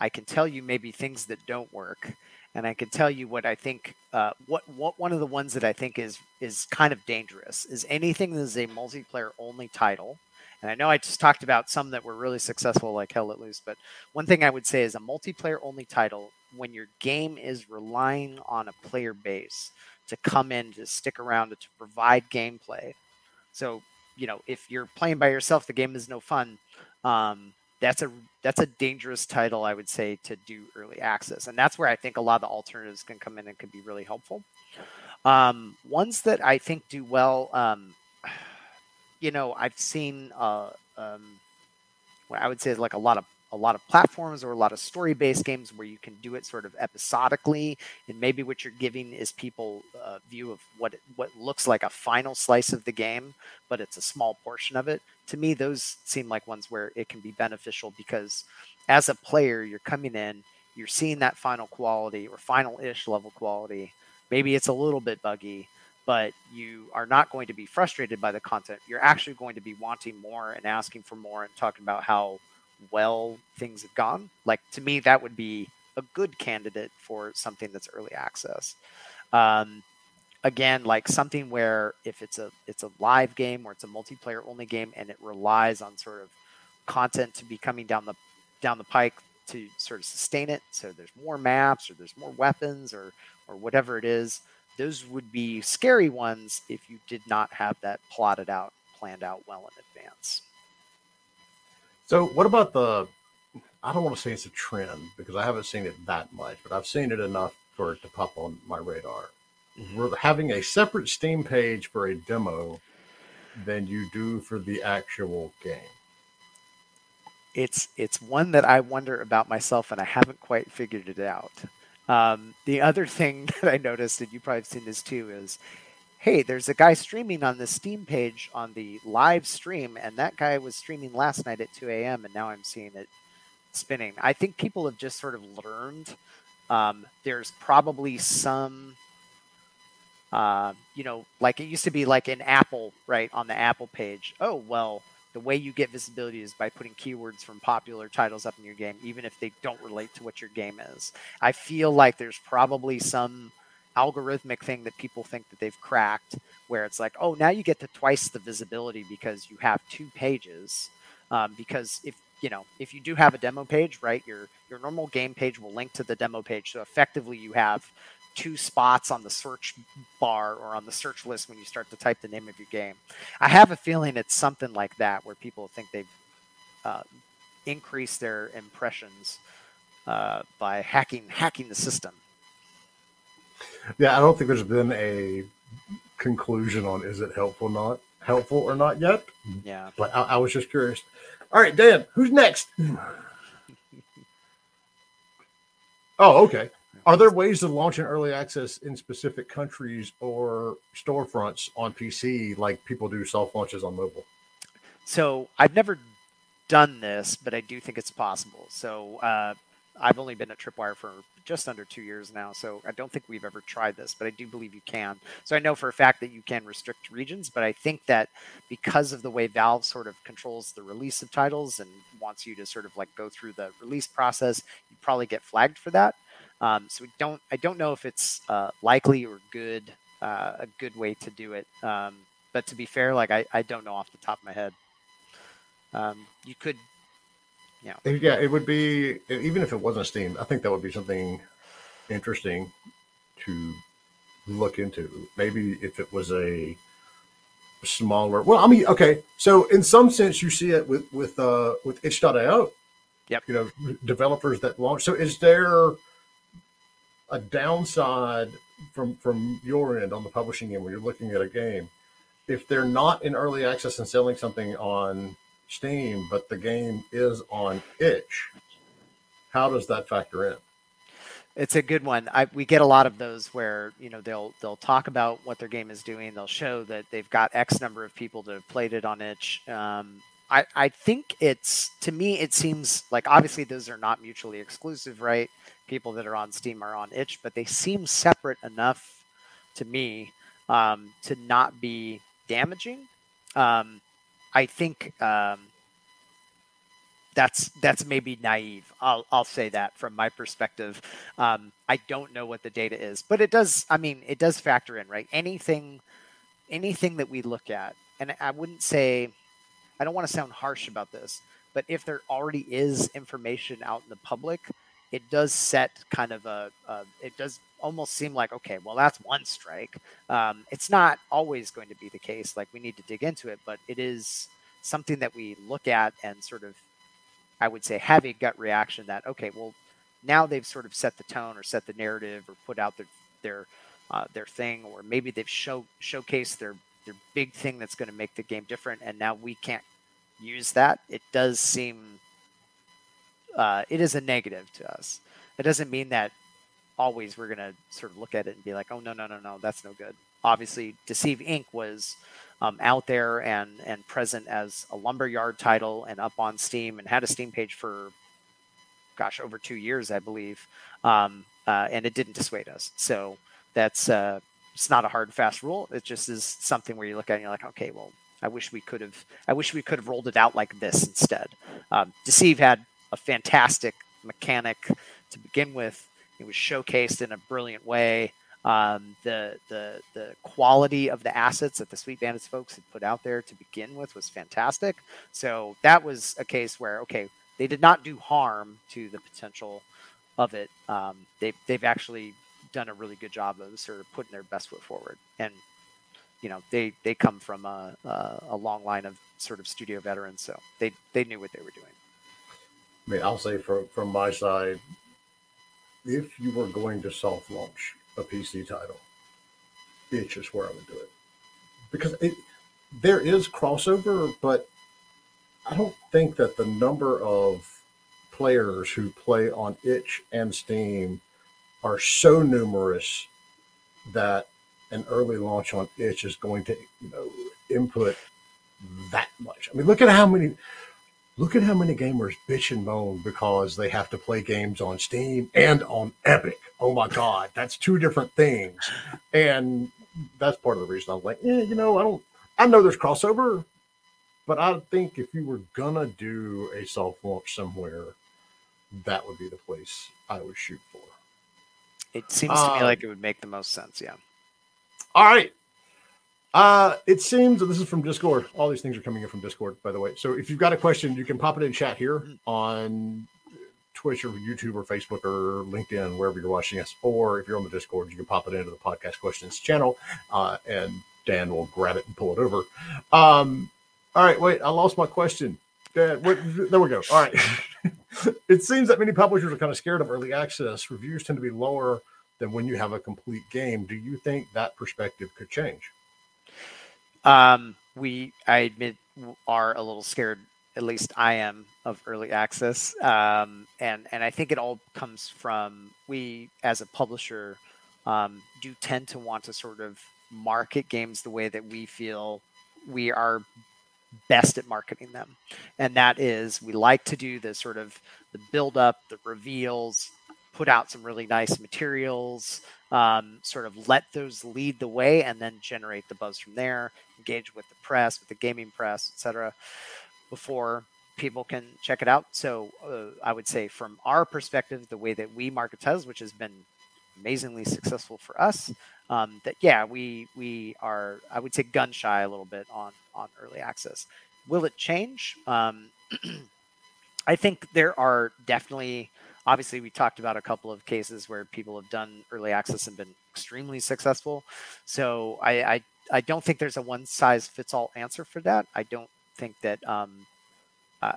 I can tell you maybe things that don't work, and I can tell you what I think. Uh, what what one of the ones that I think is is kind of dangerous is anything that is a multiplayer only title. And I know I just talked about some that were really successful, like Hell Let Loose. But one thing I would say is a multiplayer only title when your game is relying on a player base to come in to stick around to provide gameplay. So, you know, if you're playing by yourself, the game is no fun. Um, that's a that's a dangerous title, I would say, to do early access, and that's where I think a lot of the alternatives can come in and can be really helpful. Um, ones that I think do well, um, you know, I've seen, uh, um, what I would say is like a lot of a lot of platforms or a lot of story based games where you can do it sort of episodically. And maybe what you're giving is people a view of what what looks like a final slice of the game but it's a small portion of it. To me those seem like ones where it can be beneficial because as a player you're coming in you're seeing that final quality or final ish level quality. Maybe it's a little bit buggy but you are not going to be frustrated by the content you're actually going to be wanting more and asking for more and talking about how well things have gone. Like to me, that would be a good candidate for something that's early access. Um, again, like something where if it's a it's a live game or it's a multiplayer only game and it relies on sort of content to be coming down the down the pike to sort of sustain it. So there's more maps or there's more weapons or or whatever it is. Those would be scary ones if you did not have that plotted out, planned out well in advance. So, what about the? I don't want to say it's a trend because I haven't seen it that much, but I've seen it enough for it to pop on my radar. Mm-hmm. We're having a separate Steam page for a demo than you do for the actual game. It's it's one that I wonder about myself, and I haven't quite figured it out. Um, the other thing that I noticed, and you probably have seen this too, is hey, there's a guy streaming on the Steam page on the live stream, and that guy was streaming last night at 2 a.m., and now I'm seeing it spinning. I think people have just sort of learned. Um, there's probably some, uh, you know, like it used to be like an Apple, right, on the Apple page. Oh, well, the way you get visibility is by putting keywords from popular titles up in your game, even if they don't relate to what your game is. I feel like there's probably some algorithmic thing that people think that they've cracked where it's like oh now you get to twice the visibility because you have two pages um, because if you know if you do have a demo page right your your normal game page will link to the demo page so effectively you have two spots on the search bar or on the search list when you start to type the name of your game i have a feeling it's something like that where people think they've uh, increased their impressions uh, by hacking hacking the system yeah, I don't think there's been a conclusion on is it helpful not helpful or not yet. Yeah, but I, I was just curious. All right, Dan, who's next? oh, okay. Are there ways to launch an early access in specific countries or storefronts on PC like people do soft launches on mobile? So I've never done this, but I do think it's possible. So uh, I've only been at Tripwire for just under two years now, so I don't think we've ever tried this, but I do believe you can. So I know for a fact that you can restrict regions, but I think that because of the way Valve sort of controls the release of titles and wants you to sort of like go through the release process, you probably get flagged for that. Um, so we don't. I don't know if it's uh, likely or good, uh, a good way to do it. Um, but to be fair, like I, I don't know off the top of my head. Um, you could yeah. Yeah, it would be even if it wasn't Steam. I think that would be something interesting to look into. Maybe if it was a smaller. Well, I mean, okay. So in some sense, you see it with with uh with itch.io. Yep. You know, developers that launch. So is there a downside from from your end on the publishing end when you're looking at a game? If they're not in early access and selling something on Steam, but the game is on itch. How does that factor in? It's a good one. I, we get a lot of those where you know they'll they'll talk about what their game is doing. They'll show that they've got X number of people that have played it on itch. Um, I I think it's to me it seems like obviously those are not mutually exclusive, right? People that are on Steam are on itch, but they seem separate enough to me um, to not be damaging. Um, I think um, that's that's maybe naive. I'll I'll say that from my perspective. Um, I don't know what the data is, but it does. I mean, it does factor in, right? Anything, anything that we look at, and I wouldn't say, I don't want to sound harsh about this, but if there already is information out in the public, it does set kind of a, a it does almost seem like okay well that's one strike. Um, it's not always going to be the case. Like we need to dig into it but it is something that we look at and sort of i would say have a gut reaction that okay well now they've sort of set the tone or set the narrative or put out their their uh, their thing or maybe they've show showcased their their big thing that's going to make the game different and now we can't use that. It does seem uh, it is a negative to us it doesn't mean that always we're going to sort of look at it and be like, oh, no, no, no, no, that's no good. Obviously, Deceive Inc. was um, out there and, and present as a lumberyard title and up on Steam and had a Steam page for, gosh, over two years, I believe. Um, uh, and it didn't dissuade us. So that's, uh, it's not a hard, fast rule. It just is something where you look at it and you're like, okay, well, I wish we could have, I wish we could have rolled it out like this instead. Um, Deceive had a fantastic mechanic to begin with it was showcased in a brilliant way. Um, the the the quality of the assets that the Sweet Bandits folks had put out there to begin with was fantastic. So that was a case where okay, they did not do harm to the potential of it. Um, they they've actually done a really good job of sort of putting their best foot forward, and you know they they come from a, a, a long line of sort of studio veterans, so they they knew what they were doing. I mean, I'll say from from my side, if you were going to soft launch a PC title, itch is where I would do it. Because it there is crossover, but I don't think that the number of players who play on itch and Steam are so numerous that an early launch on itch is going to you know input that much. I mean, look at how many Look at how many gamers bitch and moan because they have to play games on Steam and on Epic. Oh my God, that's two different things. And that's part of the reason I was like, yeah, you know, I don't, I know there's crossover, but I think if you were gonna do a soft launch somewhere, that would be the place I would shoot for. It seems to me um, like it would make the most sense. Yeah. All right. Uh, it seems this is from Discord. All these things are coming in from Discord, by the way. So if you've got a question, you can pop it in chat here on Twitch or YouTube or Facebook or LinkedIn, wherever you're watching us. Or if you're on the Discord, you can pop it into the podcast questions channel, uh, and Dan will grab it and pull it over. Um, all right, wait, I lost my question. Dan, wait, there we go. All right. it seems that many publishers are kind of scared of early access. Reviews tend to be lower than when you have a complete game. Do you think that perspective could change? Um, we, I admit, are a little scared. At least I am of early access, um, and and I think it all comes from we as a publisher um, do tend to want to sort of market games the way that we feel we are best at marketing them. And that is we like to do the sort of the build up, the reveals, put out some really nice materials, um, sort of let those lead the way and then generate the buzz from there, engage with the press, with the gaming press, etc. before people can check it out. So uh, I would say from our perspective, the way that we market titles, which has been amazingly successful for us, um, that yeah, we we are I would say gun shy a little bit on on early access. Will it change? Um, I think there are definitely obviously we talked about a couple of cases where people have done early access and been extremely successful. So I I, I don't think there's a one size fits all answer for that. I don't think that um,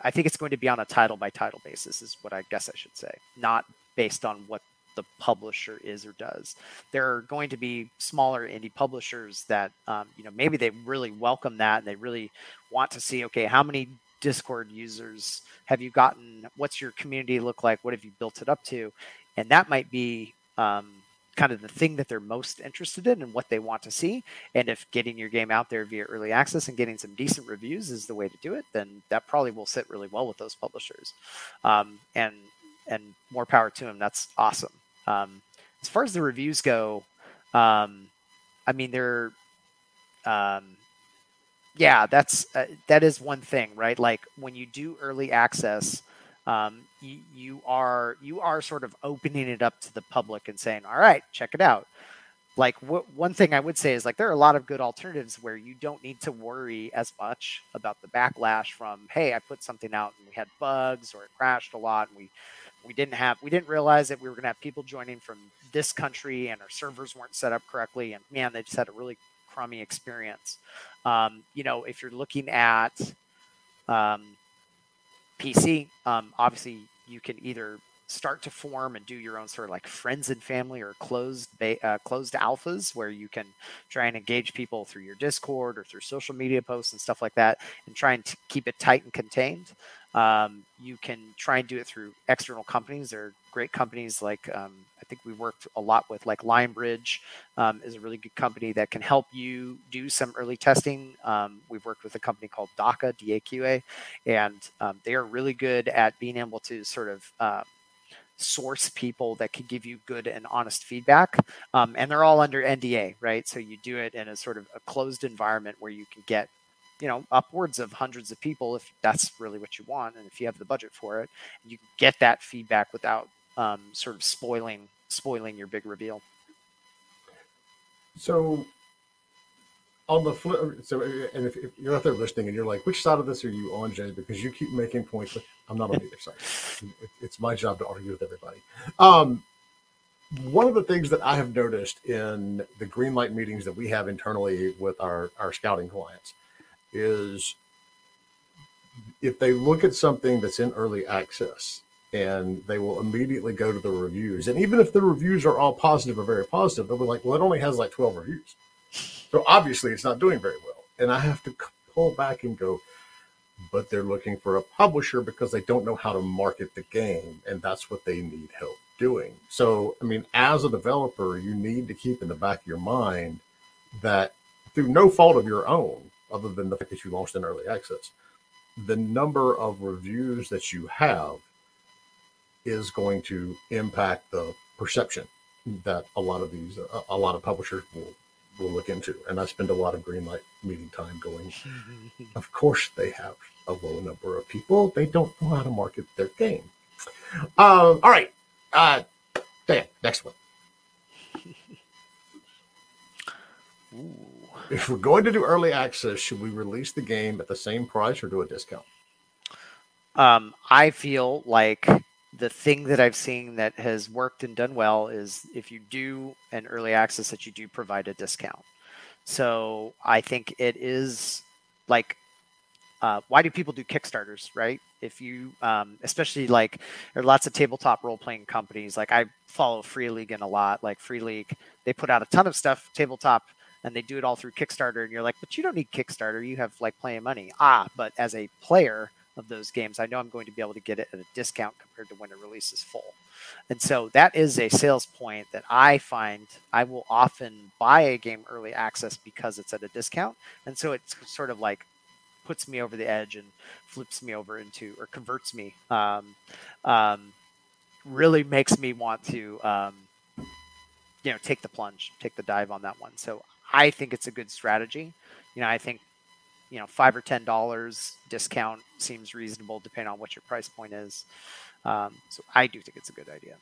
I think it's going to be on a title by title basis, is what I guess I should say, not based on what the publisher is or does. There are going to be smaller indie publishers that, um, you know, maybe they really welcome that and they really want to see, okay, how many Discord users have you gotten? What's your community look like? What have you built it up to? And that might be um, kind of the thing that they're most interested in and what they want to see. And if getting your game out there via early access and getting some decent reviews is the way to do it, then that probably will sit really well with those publishers. Um, and and more power to them. That's awesome. Um, as far as the reviews go, um, I mean they're um, yeah, that's uh, that is one thing, right? Like when you do early access, um, you, you are you are sort of opening it up to the public and saying, "All right, check it out." Like one thing I would say is like there are a lot of good alternatives where you don't need to worry as much about the backlash from, "Hey, I put something out and we had bugs or it crashed a lot and we we didn't have we didn't realize that we were going to have people joining from this country and our servers weren't set up correctly and man, they just had a really crummy experience." Um, you know, if you're looking at um, PC, um, obviously you can either start to form and do your own sort of like friends and family or closed ba- uh, closed alphas where you can try and engage people through your discord or through social media posts and stuff like that and try and t- keep it tight and contained um, you can try and do it through external companies. There are great companies like um, I think we worked a lot with, like Lionbridge um, is a really good company that can help you do some early testing. Um, we've worked with a company called DAQA, DAQA, and um, they are really good at being able to sort of uh, source people that can give you good and honest feedback. Um, and they're all under NDA, right? So you do it in a sort of a closed environment where you can get you know upwards of hundreds of people if that's really what you want and if you have the budget for it you can get that feedback without um, sort of spoiling spoiling your big reveal. So on the flip so and if, if, you're out there listening and you're like which side of this are you on jay? Because you keep making points i'm not on either side. It's my job to argue with everybody. Um, one of the things that i have noticed in the green light meetings that we have internally with our our scouting clients is if they look at something that's in early access and they will immediately go to the reviews. And even if the reviews are all positive or very positive, they'll be like, well, it only has like 12 reviews. So obviously it's not doing very well. And I have to pull back and go, but they're looking for a publisher because they don't know how to market the game. And that's what they need help doing. So, I mean, as a developer, you need to keep in the back of your mind that through no fault of your own, other than the fact that you launched in early access, the number of reviews that you have is going to impact the perception that a lot of these a, a lot of publishers will will look into. And I spend a lot of green light meeting time going. of course, they have a low number of people. They don't know how to market their game. Um, all right, uh, Dan, next one. Ooh if we're going to do early access, should we release the game at the same price or do a discount? Um, I feel like the thing that I've seen that has worked and done well is if you do an early access, that you do provide a discount. So I think it is like, uh, why do people do Kickstarters, right? If you, um, especially like, there are lots of tabletop role playing companies. Like I follow Free League in a lot. Like Free League, they put out a ton of stuff tabletop and they do it all through Kickstarter, and you're like, but you don't need Kickstarter. You have like plenty of money. Ah, but as a player of those games, I know I'm going to be able to get it at a discount compared to when it releases full. And so that is a sales point that I find I will often buy a game early access because it's at a discount. And so it's sort of like puts me over the edge and flips me over into or converts me um, um, really makes me want to um, you know take the plunge take the dive on that one so i think it's a good strategy you know i think you know five or ten dollars discount seems reasonable depending on what your price point is um, so i do think it's a good idea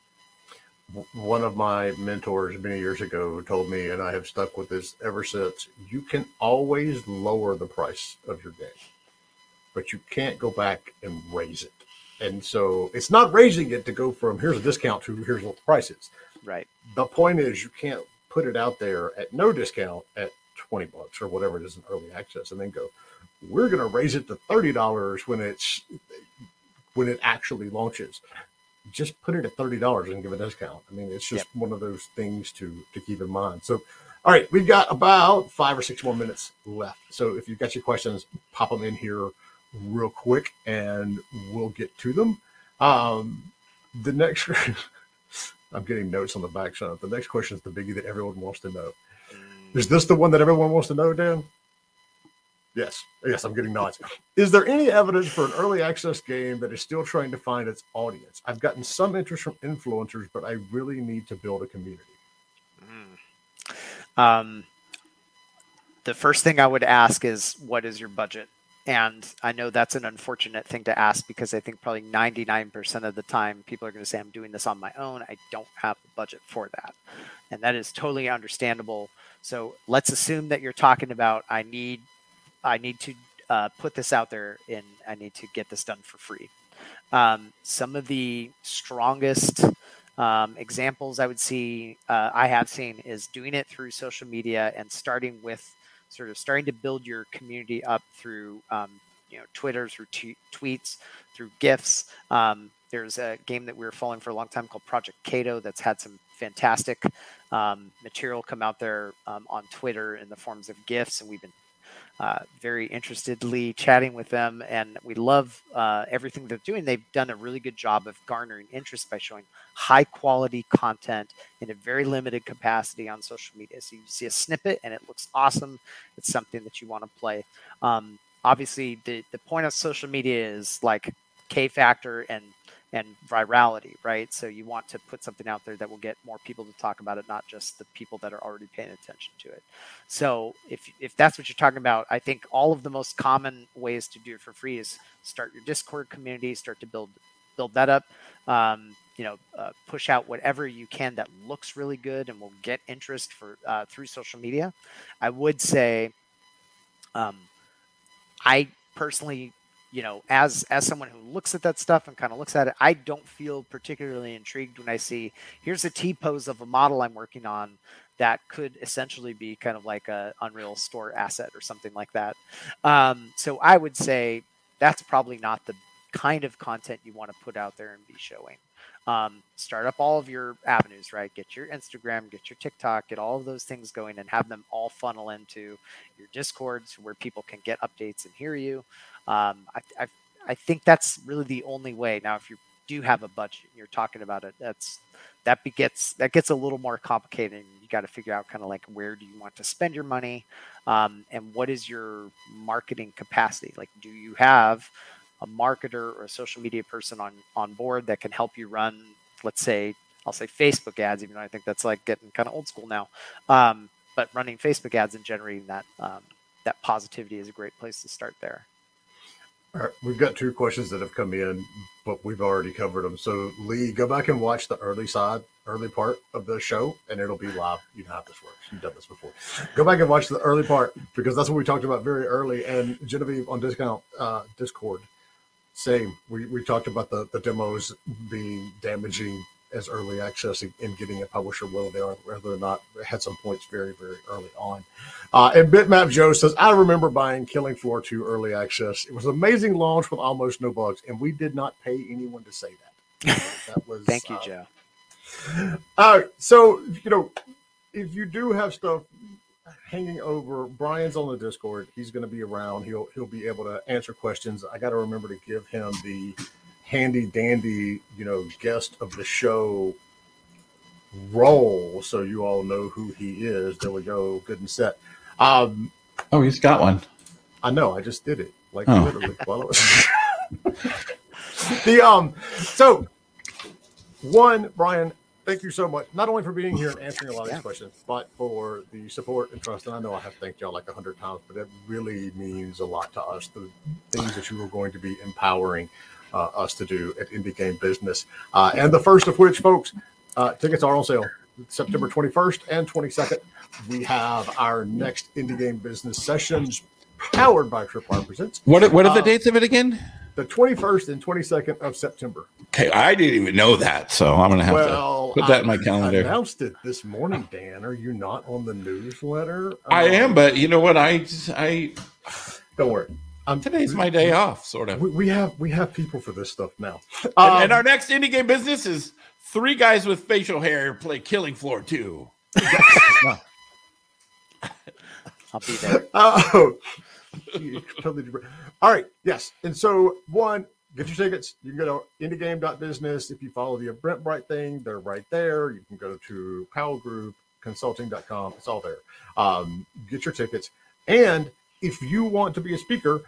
one of my mentors many years ago told me, and I have stuck with this ever since you can always lower the price of your game, but you can't go back and raise it. And so it's not raising it to go from here's a discount to here's what the price is. Right. The point is you can't put it out there at no discount at 20 bucks or whatever it is in early access and then go, we're going to raise it to $30 when it's when it actually launches just put it at thirty dollars and give a discount. I mean, it's just yep. one of those things to to keep in mind. So, all right, we've got about five or six more minutes left. So, if you've got your questions, pop them in here real quick, and we'll get to them. Um, the next, I'm getting notes on the back side. The next question is the biggie that everyone wants to know. Is this the one that everyone wants to know, Dan? Yes, yes, I'm getting nods. Is there any evidence for an early access game that is still trying to find its audience? I've gotten some interest from influencers, but I really need to build a community. Mm. Um, the first thing I would ask is, what is your budget? And I know that's an unfortunate thing to ask because I think probably 99% of the time people are going to say, I'm doing this on my own. I don't have the budget for that. And that is totally understandable. So let's assume that you're talking about, I need I need to uh, put this out there and I need to get this done for free. Um, some of the strongest um, examples I would see, uh, I have seen, is doing it through social media and starting with sort of starting to build your community up through, um, you know, Twitter, through t- tweets, through GIFs. Um, there's a game that we were following for a long time called Project Cato that's had some fantastic um, material come out there um, on Twitter in the forms of GIFs, and we've been uh, very interestedly chatting with them, and we love uh, everything they're doing. They've done a really good job of garnering interest by showing high quality content in a very limited capacity on social media. So you see a snippet and it looks awesome. It's something that you want to play. Um, obviously, the the point of social media is like K factor and and virality, right? So you want to put something out there that will get more people to talk about it, not just the people that are already paying attention to it. So if if that's what you're talking about, I think all of the most common ways to do it for free is start your Discord community, start to build build that up. Um, you know, uh, push out whatever you can that looks really good and will get interest for uh, through social media. I would say, um, I personally you know, as as someone who looks at that stuff and kind of looks at it, I don't feel particularly intrigued when I see here's a T pose of a model I'm working on that could essentially be kind of like a Unreal Store asset or something like that. Um, so I would say that's probably not the kind of content you want to put out there and be showing. Um, start up all of your avenues, right? Get your Instagram, get your TikTok, get all of those things going, and have them all funnel into your Discords where people can get updates and hear you. Um, I, I, I think that's really the only way. Now, if you do have a budget, you're talking about it. That's that begets that gets a little more complicated. You got to figure out kind of like where do you want to spend your money, um, and what is your marketing capacity? Like, do you have a marketer or a social media person on on board that can help you run, let's say, I'll say Facebook ads, even though I think that's like getting kind of old school now. Um, but running Facebook ads and generating that um, that positivity is a great place to start there. All right, we've got two questions that have come in, but we've already covered them. So, Lee, go back and watch the early side, early part of the show, and it'll be live. You know how this works. You've done this before. Go back and watch the early part because that's what we talked about very early. And Genevieve on discount uh, Discord, same. We, we talked about the, the demos being damaging as early access and getting a publisher whether they are whether or not had some points very very early on. Uh, and Bitmap Joe says, I remember buying Killing Floor 2 early access. It was an amazing launch with almost no bugs, and we did not pay anyone to say that. that was thank you, uh, Joe. All right, so you know, if you do have stuff hanging over, Brian's on the Discord. He's going to be around. He'll he'll be able to answer questions. I got to remember to give him the handy dandy, you know, guest of the show role so you all know who he is. There we go. Good and set. Um, oh, he's got one. I know. I just did it. Like Oh. literally. While it was the um so one, Brian, thank you so much. Not only for being here and answering a lot of Yeah. these questions, but for the support and trust. And I know I have thanked y'all like a hundred times, but it really means a lot to us. The things that you are going to be empowering us to do at Indie Game Business. Uh, and the first of which, folks, uh, tickets are on sale September 21st and 22nd. We have our next Indie Game Business sessions powered by Tripwire Presents. What are- what are the Uh, dates of it again? The 21st and 22nd of September. Okay, I didn't even know that, so I'm gonna have well, to put that in my I calendar. announced it this morning, Dan. Are you not on the newsletter? I Um, am, but you know what? I I Don't worry. Um, today's my day off, sort of. We, we have we have people for this stuff now. And, Um, and our next indie game business is three guys with facial hair play Killing Floor 2. I'll be there. Oh, you totally different. All right. Yes. And so, one, get your tickets. You can go to indiegame.business. If you follow the Eventbrite thing, they're right there. You can go to Powell Group Consulting.com. It's all there. Um, get your tickets. And if you want to be a speaker,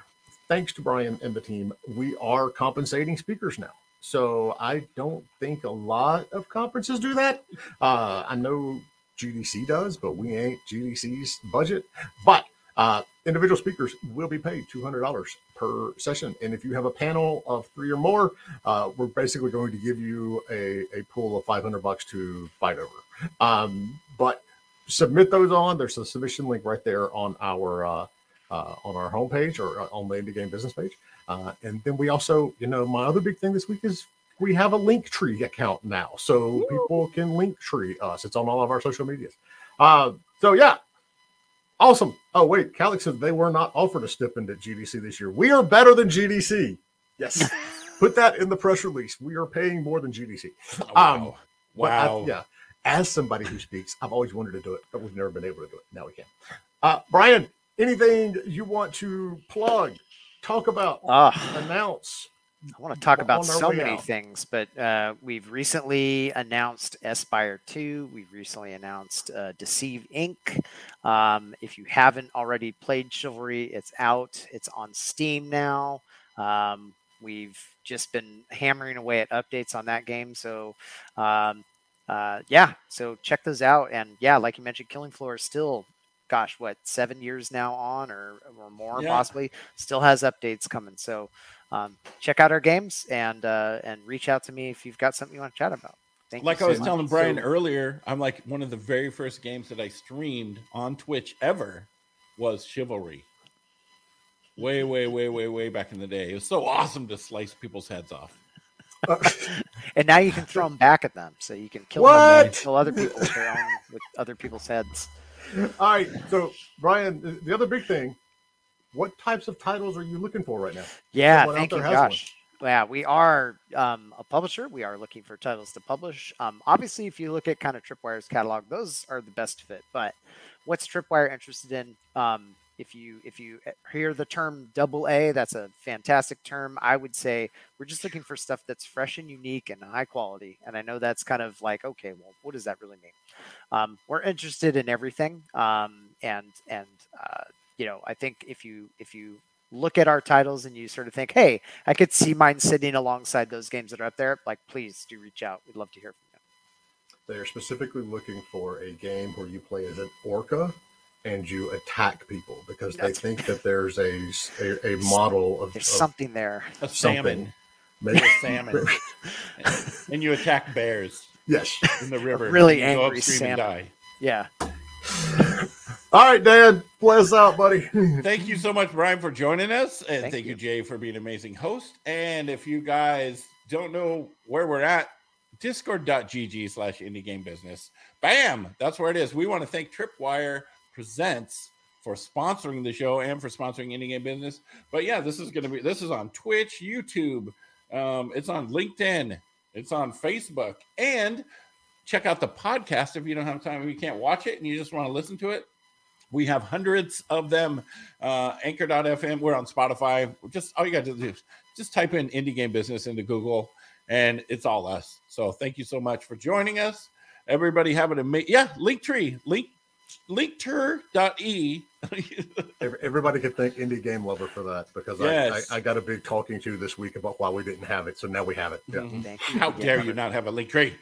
thanks to Brian and the team, we are compensating speakers now. So I don't think a lot of conferences do that. Uh, I know GDC does, but we ain't GDC's budget. But uh, individual speakers will be paid $200 per session. And if you have a panel of three or more, uh, we're basically going to give you a, a pool of 500 bucks to fight over. Um, but submit those on. There's a submission link right there on our uh, on our homepage or uh, on the Indie Game business page. Uh, and then we also, you know, my other big thing this week is we have a link tree account now. So people can link tree us. It's on all of our social medias. Uh, so yeah, awesome. Oh, wait, Calix said they were not offered a stipend at GDC this year. We are better than GDC. Yes. Put that in the press release. We are paying more than GDC. Wow. Um, But I- yeah. As somebody who speaks, I've always wanted to do it, but we've never been able to do it. Now we can. Uh, Brian, anything you want to plug, talk about, Ah. announce? I want to talk about so many out. things, but uh, we've recently announced Aspire 2. We've recently announced uh, Deceive Inc. Um, if you haven't already played Chivalry, it's out. It's on Steam now. Um, we've just been hammering away at updates on that game. So, um, uh, yeah, so check those out. And yeah, like you mentioned, Killing Floor is still, gosh, what, seven years now on or, or more Yeah. possibly, still has updates coming. So, um, check out our games and uh, and reach out to me if you've got something you want to chat about. Thank like you I so was much. telling Brian So- earlier, I'm like one of the very first games that I streamed on Twitch ever was Chivalry. Way, way, way, way, way back in the day. It was so awesome to slice people's heads off. And now you can throw them back at them, so you can kill What? them and kill other people with their own with other people's heads. all right. So, Brian, the- the other big thing, what types of titles are you looking for right now? Yeah, Someone thank you, has one. Yeah, we are um, a publisher. We are looking for titles to publish. Um, obviously, if you look at kind of Tripwire's catalog, those are the best fit. But what's Tripwire interested in? Um, if you if you hear the term double A, that's a fantastic term. I would say we're just looking for stuff that's fresh and unique and high quality. And I know that's kind of like, okay, well, what does that really mean? Um, we're interested in everything, um, and and uh, you know, I think if you if you look at our titles and you sort of think, hey, I could see mine sitting alongside those games that are up there, like please do reach out. We'd love to hear from you. They're specifically looking for a game where you play as an orca and you attack people because they think that there's a a, a model of, There's of something there. A Something. salmon. maybe- A salmon. and you attack bears yes. in the river. really and you go angry upstream and salmon. die. Yeah. All right, Dan, play us out, buddy. Thank you so much, Brian, for joining us. And Thank thank, you. you. Jay, for being an amazing host. And if you guys don't know where we're at, discord.gg slash indie game business. Bam! That's where it is. We want to thank Tripwire Presents for sponsoring the show and for sponsoring indie game business. But yeah, this is gonna be this is on Twitch, YouTube, um, it's on LinkedIn, it's on Facebook, and check out the podcast if you don't have time, if you can't watch it and you just want to listen to it. We have hundreds of them. Uh, Anchor.fm. We're on Spotify. Just all you got to do is just type in indie game business into Google, and it's all us. So thank you so much for joining us. Everybody have an amazing yeah. Linktree link linkter.e Everybody could thank Indie Game Lover for that because Yes. I, I, I got a big talking to this week about why we didn't have it. So now we have it. Yeah. Mhm. How Yeah. dare you not have a link tree?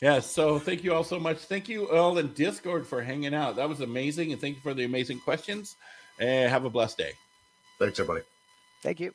Yes, so thank you all so much. Thank you all in Discord for hanging out. That was amazing, and thank you for the amazing questions. And have a blessed day. Thanks, everybody. Thank you.